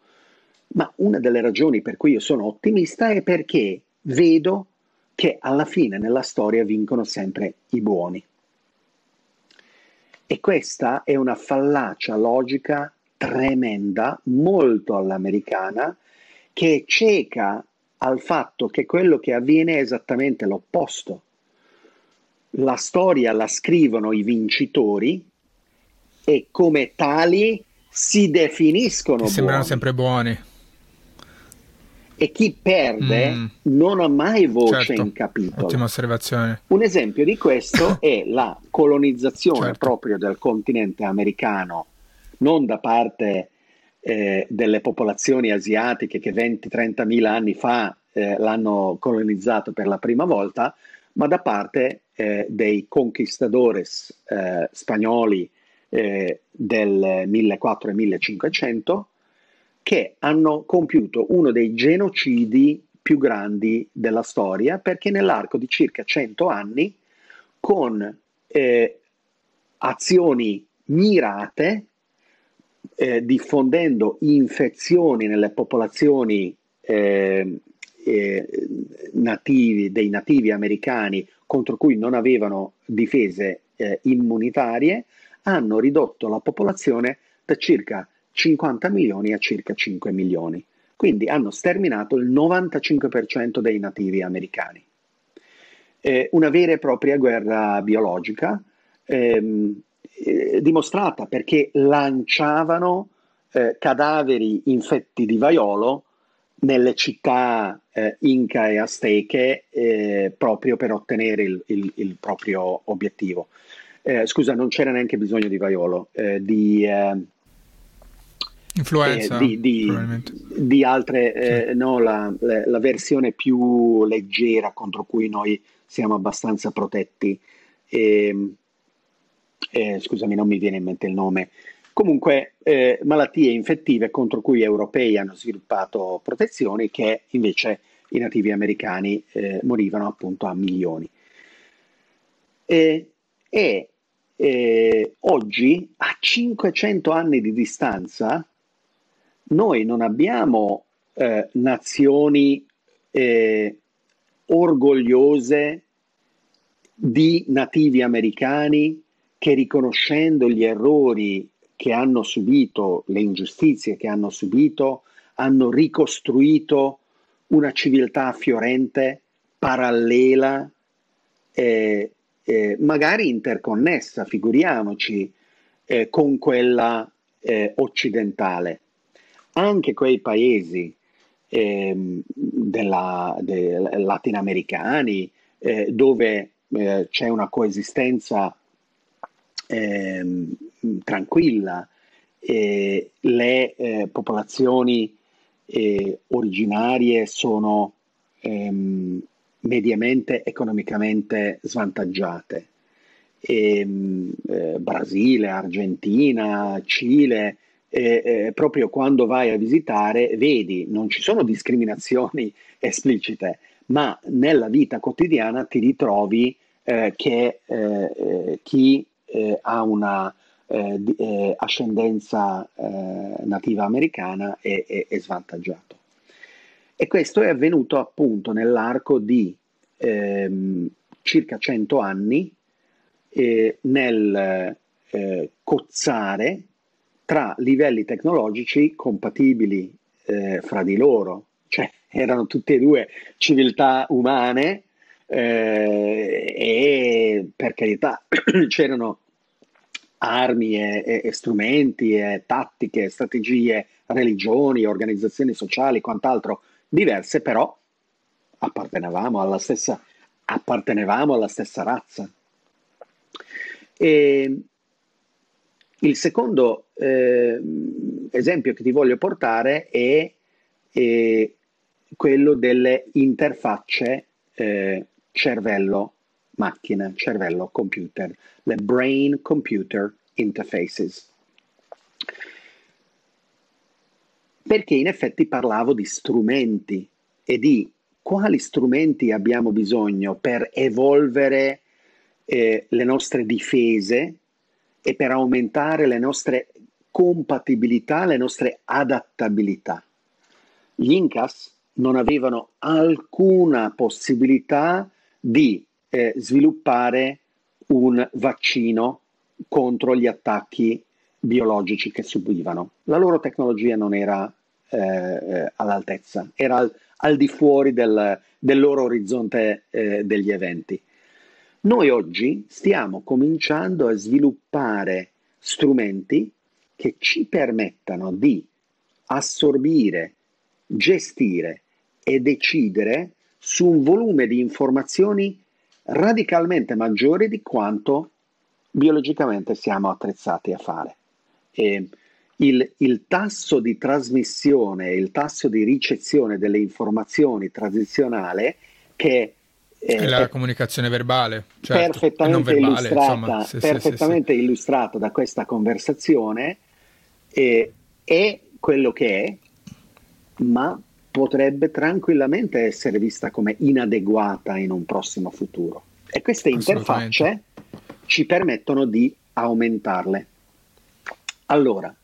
ma una delle ragioni per cui io sono ottimista è perché vedo che alla fine nella storia vincono sempre i buoni. E questa è una fallacia logica tremenda, molto all'americana, che cieca al fatto che quello che avviene è esattamente l'opposto. La storia la scrivono i vincitori e come tali si definiscono. sembrano sempre buoni. E chi perde mm. non ha mai voce certo. in capitolo. Ottima osservazione. Un esempio di questo è la colonizzazione certo. proprio del continente americano non da parte eh, delle popolazioni asiatiche che 20-30 mila anni fa eh, l'hanno colonizzato per la prima volta, ma da parte eh, dei conquistadores eh, spagnoli eh, del 1400 e 1500 che hanno compiuto uno dei genocidi più grandi della storia perché nell'arco di circa 100 anni con eh, azioni mirate eh, diffondendo infezioni nelle popolazioni eh, eh, nativi, dei nativi americani contro cui non avevano difese eh, immunitarie, hanno ridotto la popolazione da circa 50 milioni a circa 5 milioni. Quindi hanno sterminato il 95% dei nativi americani. Eh, una vera e propria guerra biologica ehm, eh, dimostrata perché lanciavano eh, cadaveri infetti di vaiolo nelle città eh, inca e azteche eh, proprio per ottenere il, il, il proprio obiettivo. Eh, scusa, non c'era neanche bisogno di vaiolo, eh, di... Influenza, di, di, di, altre, sì. no, la, la, la, versione più leggera contro cui noi siamo abbastanza protetti. E, ehm, eh, scusami, non mi viene in mente il nome. Comunque, eh, malattie infettive contro cui europei hanno sviluppato protezioni che invece i nativi americani eh, morivano appunto a milioni. E, e eh, oggi, a 500 anni di distanza, noi non abbiamo eh, nazioni eh, orgogliose di nativi americani che riconoscendo gli errori che hanno subito, le ingiustizie che hanno subito, hanno ricostruito una civiltà fiorente, parallela, eh, eh, magari interconnessa, figuriamoci, eh, con quella eh, occidentale. Anche quei paesi ehm, della, de, latinoamericani eh, dove eh, c'è una coesistenza eh, tranquilla, eh, le eh, popolazioni eh, originarie sono ehm, mediamente economicamente svantaggiate. E, ehm, eh, Brasile, Argentina, Cile, eh, proprio quando vai a visitare vedi non ci sono discriminazioni esplicite, ma nella vita quotidiana ti ritrovi che chi eh, ha una eh, eh, ascendenza eh, nativa americana è, è, è, svantaggiato. E questo è avvenuto appunto nell'arco di ehm, circa 100 anni eh, nel cozzare tra livelli tecnologici compatibili fra di loro, cioè erano tutte e due civiltà umane eh, e per carità c'erano armi e, e, e strumenti e tattiche, strategie, religioni, organizzazioni sociali, quant'altro diverse, però appartenevamo alla stessa, appartenevamo alla stessa razza. E il secondo eh, esempio che ti voglio portare è, è quello delle interfacce eh, cervello-macchina, cervello-computer le brain computer interfaces. Perché in effetti parlavo di strumenti e di quali strumenti abbiamo bisogno per evolvere eh, le nostre difese e per aumentare le nostre compatibilità, le nostre adattabilità. Gli Incas non avevano alcuna possibilità di eh, sviluppare un vaccino contro gli attacchi biologici che subivano. La loro tecnologia non era eh, all'altezza, era al, al di fuori del, del loro orizzonte eh, degli eventi. Noi oggi stiamo cominciando a sviluppare strumenti che ci permettano di assorbire, gestire e decidere su un volume di informazioni radicalmente maggiori di quanto biologicamente siamo attrezzati a fare. E il, il, tasso di trasmissione, il tasso di ricezione delle informazioni tradizionale che eh, è la comunicazione verbale, certo, perfettamente, verbale, illustrata, insomma, sì, perfettamente sì, sì, illustrata da questa conversazione eh, è quello che è, ma potrebbe tranquillamente essere vista come inadeguata in un prossimo futuro. E queste interfacce ci permettono di aumentarle. Allora,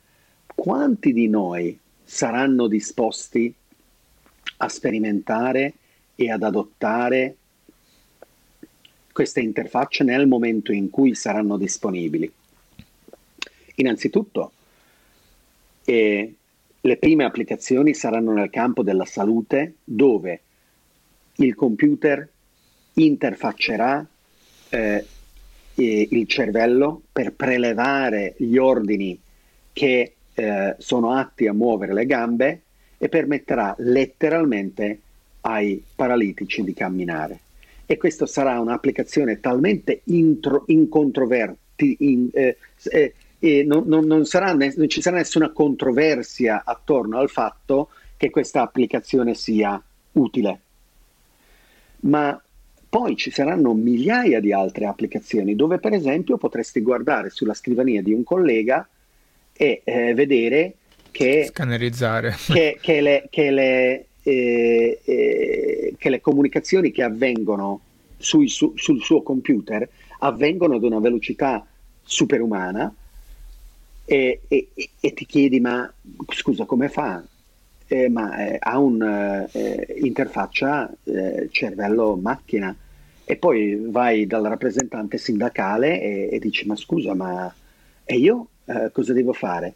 quanti di noi saranno disposti a sperimentare e ad adottare queste interfacce nel momento in cui saranno disponibili? Innanzitutto, eh, le prime applicazioni saranno nel campo della salute dove il computer interfaccerà eh, il cervello per prelevare gli ordini che eh, sono atti a muovere le gambe e permetterà letteralmente ai paralitici di camminare. E questa sarà un'applicazione talmente intro, incontroverti, in, eh, eh, e non, non, non, sarà, non ci sarà nessuna controversia attorno al fatto che questa applicazione sia utile. Ma poi ci saranno migliaia di altre applicazioni dove per esempio potresti guardare sulla scrivania di un collega e eh, vedere che, Scannerizzare. che, che, le, che, le, eh, eh, che le comunicazioni che avvengono sui, su, sul suo computer avvengono ad una velocità superumana e, e, e ti chiedi ma scusa come fa? Eh, ma eh, ha un'interfaccia eh, eh, cervello-macchina e poi vai dal rappresentante sindacale e, e dici ma scusa ma e io eh, cosa devo fare?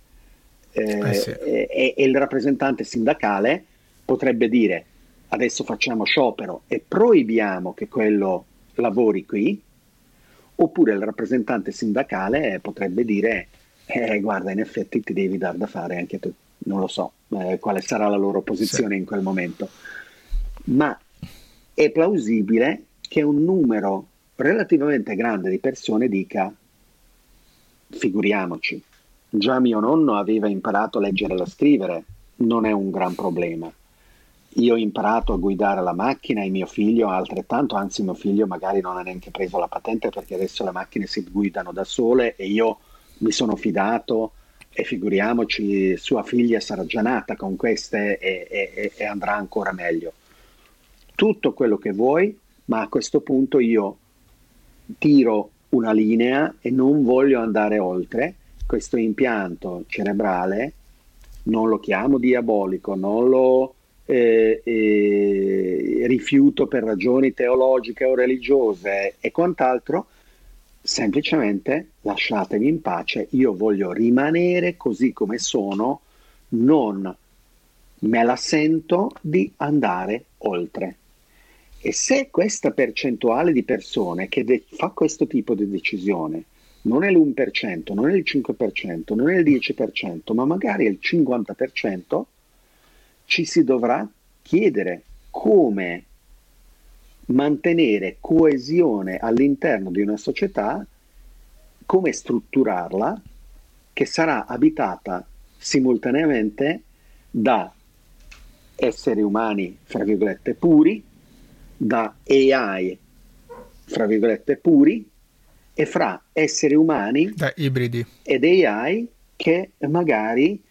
Eh, sì. e, il rappresentante sindacale potrebbe dire adesso facciamo sciopero e proibiamo che quello lavori qui oppure il rappresentante sindacale potrebbe dire eh, guarda, in effetti ti devi dar da fare anche tu. Non lo so eh, quale sarà la loro posizione sì. in quel momento, ma è plausibile che un numero relativamente grande di persone dica figuriamoci, già mio nonno aveva imparato a leggere e a scrivere, non è un gran problema. Io ho imparato a guidare la macchina e mio figlio altrettanto, anzi mio figlio magari non ha neanche preso la patente perché adesso le macchine si guidano da sole e io mi sono fidato e figuriamoci sua figlia sarà già nata con queste e, e, e andrà ancora meglio. Tutto quello che vuoi, ma a questo punto io tiro una linea e non voglio andare oltre. Questo impianto cerebrale non lo chiamo diabolico, non lo eh, eh, rifiuto per ragioni teologiche o religiose e quant'altro, semplicemente lasciatemi in pace, io voglio rimanere così come sono, non me la sento di andare oltre. E se questa percentuale di persone che de- fa questo tipo di decisione non è l'1%, non è il 5%, non è il 10%, ma magari è il 50%, ci si dovrà chiedere come mantenere coesione all'interno di una società, come strutturarla, che sarà abitata simultaneamente da esseri umani, fra virgolette, puri, da AI, fra virgolette, puri, e fra esseri umani da ibridi. ed AI che magari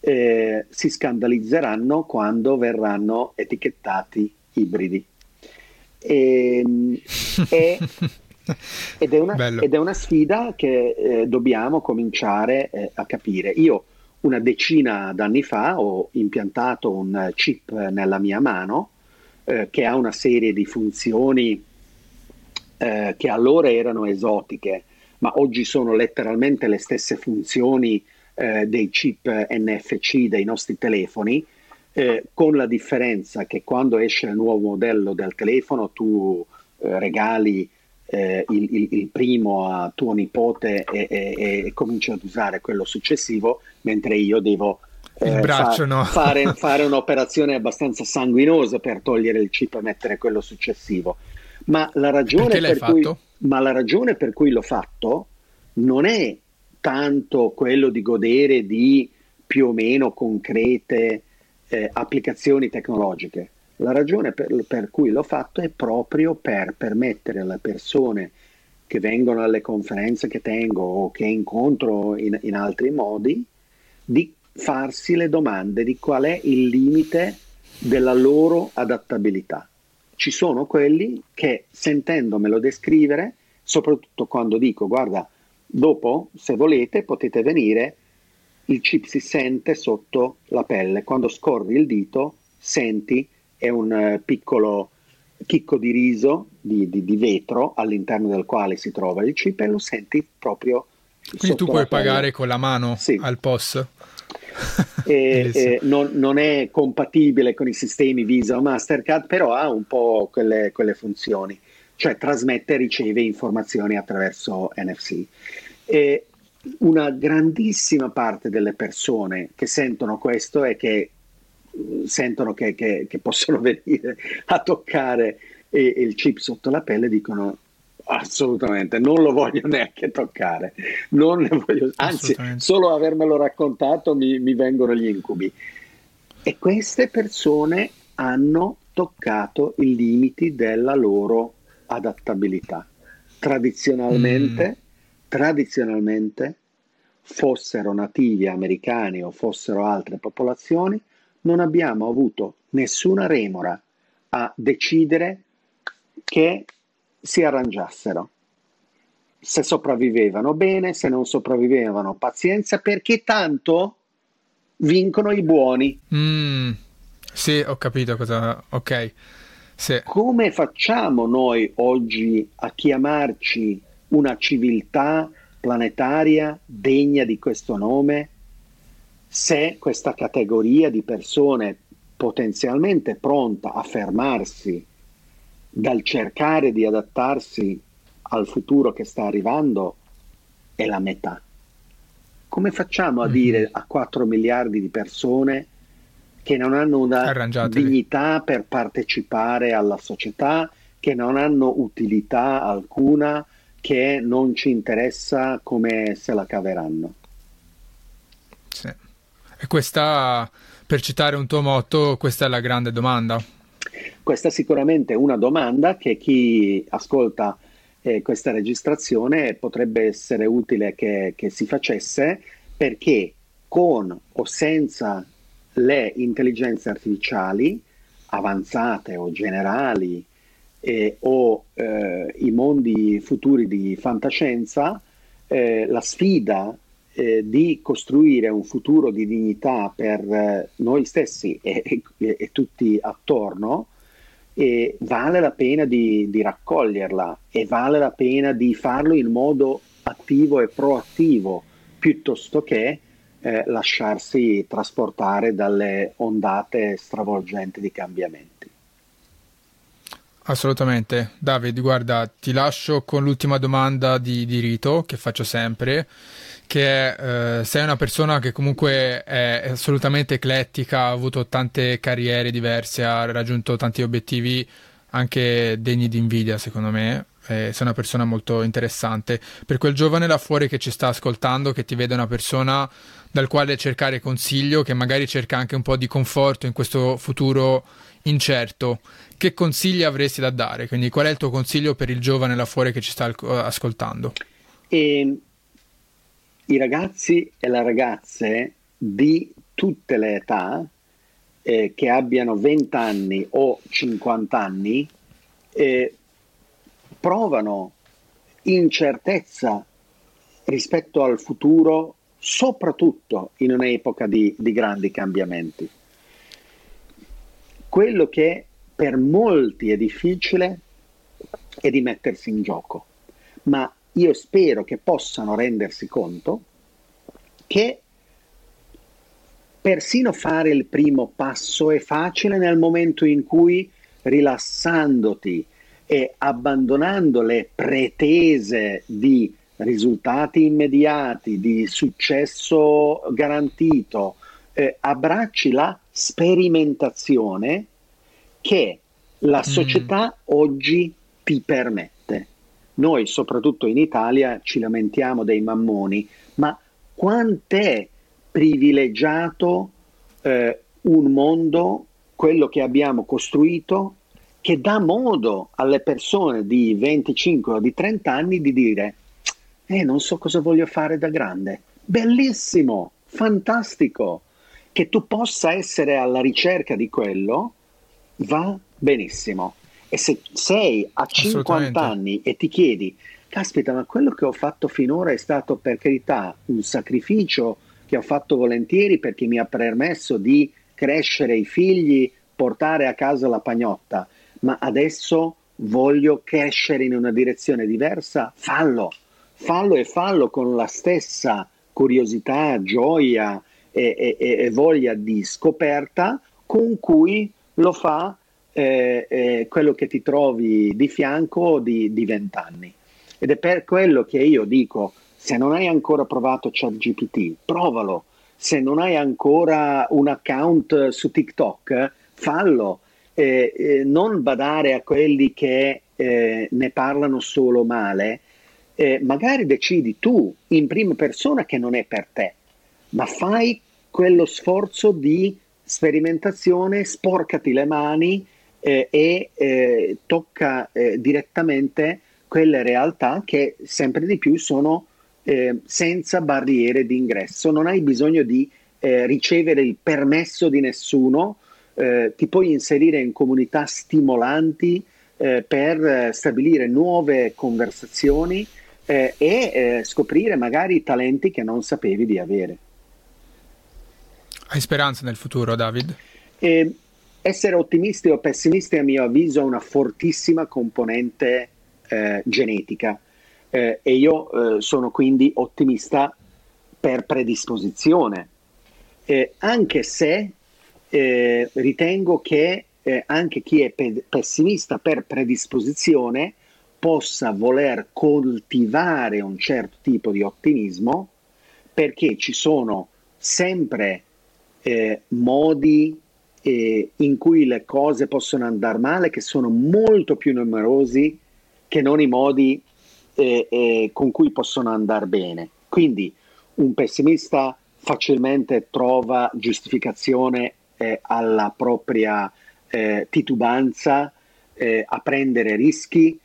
eh, si scandalizzeranno quando verranno etichettati ibridi. E, ehm, e, ed, è una, ed, è una, sfida che eh, dobbiamo cominciare eh, a capire. Io una decina d'anni fa ho impiantato un chip nella mia mano eh, che ha una serie di funzioni eh, che allora erano esotiche, ma oggi sono letteralmente le stesse funzioni eh, dei chip NFC dei nostri telefoni eh, con la differenza che quando esce il nuovo modello del telefono tu eh, regali eh, il, il, il, primo a tuo nipote e, e, e, cominci ad usare quello successivo, mentre io devo eh, braccio, fa- no. fare, fare, un'operazione abbastanza sanguinosa per togliere il chip e mettere quello successivo. Ma la ragione, per cui, ma la ragione per cui l'ho fatto non è tanto quello di godere di più o meno concrete eh, applicazioni tecnologiche. La ragione per, per, cui l'ho fatto è proprio per permettere alle persone che vengono alle conferenze che tengo o che incontro in, in altri modi di farsi le domande di qual è il limite della loro adattabilità. Ci sono quelli che sentendomelo descrivere, soprattutto quando dico guarda, dopo se volete potete venire, il chip si sente sotto la pelle, quando scorri il dito senti è un uh, piccolo chicco di riso di, di, di, vetro all'interno del quale si trova il chip e lo senti proprio. Quindi tu puoi pagare con la mano sì. al POS? e, e non, non, è compatibile con i sistemi Visa o Mastercard, però ha un po' quelle, quelle funzioni, cioè trasmette e riceve informazioni attraverso NFC. E una grandissima parte delle persone che sentono questo e che sentono che, che, che possono venire a toccare il chip sotto la pelle dicono assolutamente non lo voglio neanche toccare non voglio, anzi solo avermelo raccontato mi, mi vengono gli incubi e queste persone hanno toccato i limiti della loro adattabilità tradizionalmente mm. Tradizionalmente fossero nativi americani o fossero altre popolazioni non abbiamo avuto nessuna remora a decidere che si arrangiassero. Se sopravvivevano bene, se non sopravvivevano pazienza, perché tanto vincono i buoni. Mm, sì, ho capito cosa... Ok. Sì. Come facciamo noi oggi a chiamarci una civiltà planetaria degna di questo nome se questa categoria di persone potenzialmente pronta a fermarsi dal cercare di adattarsi al futuro che sta arrivando è la metà. Come facciamo a mm-hmm. dire a 4 miliardi di persone che non hanno una dignità per partecipare alla società, che non hanno utilità alcuna, che non ci interessa come se la caveranno? Sì. E questa, per citare un tuo motto, questa è la grande domanda. Questa è sicuramente una domanda che chi ascolta eh, questa registrazione potrebbe essere utile che, che si facesse perché con o senza le intelligenze artificiali avanzate o generali eh, o eh, i mondi futuri di fantascienza, eh, la sfida eh, di costruire un futuro di dignità per eh, noi stessi e, e, e tutti attorno, vale la pena di, di, raccoglierla e vale la pena di farlo in modo attivo e proattivo piuttosto che eh, lasciarsi trasportare dalle ondate stravolgenti di cambiamenti. Assolutamente. David, guarda, ti lascio con l'ultima domanda di, di rito che faccio sempre che eh, sei una persona che comunque è assolutamente eclettica, ha avuto tante carriere diverse, ha raggiunto tanti obiettivi anche degni di invidia, secondo me. Eh, sei una persona molto interessante. Per quel giovane là fuori che ci sta ascoltando, che ti vede una persona dal quale cercare consiglio, che magari cerca anche un po' di conforto in questo futuro incerto, che consigli avresti da dare? Quindi, qual è il tuo consiglio per il giovane là fuori che ci sta ascoltando? E i ragazzi e le ragazze di tutte le età, eh, che abbiano 20 anni o 50 anni, eh, provano incertezza rispetto al futuro, soprattutto in un'epoca di, di grandi cambiamenti. Quello che per molti è difficile è di mettersi in gioco, ma io spero che possano rendersi conto che persino fare il primo passo è facile nel momento in cui rilassandoti e abbandonando le pretese di risultati immediati, di successo garantito, eh, abbracci la sperimentazione che la mm. società mm. oggi ti permette. Noi, soprattutto in Italia, ci lamentiamo dei mammoni, ma quant'è privilegiato eh, un mondo, quello che abbiamo costruito, che dà modo alle persone di 25 o di 30 anni di dire, eh, non so cosa voglio fare da grande. Bellissimo, fantastico, che tu possa essere alla ricerca di quello, va benissimo. E se sei a 50 anni e ti chiedi, caspita, ma quello che ho fatto finora è stato per carità un sacrificio che ho fatto volentieri perché mi ha permesso di crescere i figli, portare a casa la pagnotta, ma adesso voglio crescere in una direzione diversa, fallo, fallo e fallo con la stessa curiosità, gioia e, e, e voglia di scoperta con cui lo fa eh, eh, quello che ti trovi di fianco di, di 20 anni. Ed è per quello che io dico, se non hai ancora provato ChatGPT, provalo. Se non hai ancora un account su TikTok, fallo. Eh, eh, non badare a quelli che eh, ne parlano solo male. Eh, magari decidi tu in prima persona che non è per te, ma fai quello sforzo di sperimentazione, sporcati le mani eh, e eh, tocca eh, direttamente quelle realtà che sempre di più sono eh, senza barriere di ingresso. Non hai bisogno di eh, ricevere il permesso di nessuno, eh, ti puoi inserire in comunità stimolanti per stabilire nuove conversazioni e scoprire magari talenti che non sapevi di avere. Hai speranza nel futuro, David? Eh, essere ottimisti o pessimisti, a mio avviso, ha una fortissima componente eh, genetica eh, e io eh, sono quindi ottimista per predisposizione, eh, anche se eh, ritengo che anche chi è pe- pessimista per predisposizione possa voler coltivare un certo tipo di ottimismo perché ci sono sempre eh, modi eh, in cui le cose possono andare male che sono molto più numerosi che non i modi eh, eh con cui possono andare bene. Quindi un pessimista facilmente trova giustificazione eh, alla propria eh, titubanza a prendere rischi,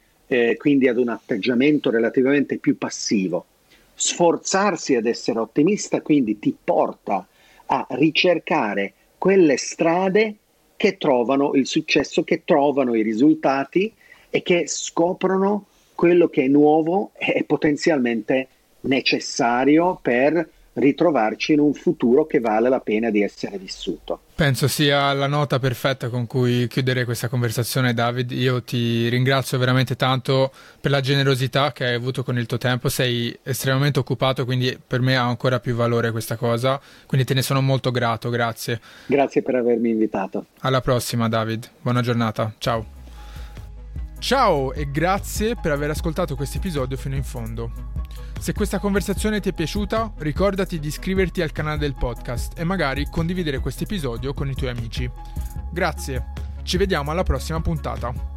quindi ad un atteggiamento relativamente più passivo. Sforzarsi ad essere ottimista quindi ti porta a ricercare quelle strade che trovano il successo, che trovano i risultati e che scoprono quello che è nuovo e potenzialmente necessario per ritrovarci in un futuro che vale la pena di essere vissuto. Penso sia la nota perfetta con cui chiudere questa conversazione, David. Io ti ringrazio veramente tanto per la generosità che hai avuto con il tuo tempo. Sei estremamente occupato, quindi per me ha ancora più valore questa cosa. Quindi te ne sono molto grato, grazie. Grazie per avermi invitato. Alla prossima, David. Buona giornata. Ciao. Ciao e grazie per aver ascoltato questo episodio fino in fondo. Se questa conversazione ti è piaciuta, ricordati di iscriverti al canale del podcast e magari condividere questo episodio con i tuoi amici. Grazie, ci vediamo alla prossima puntata.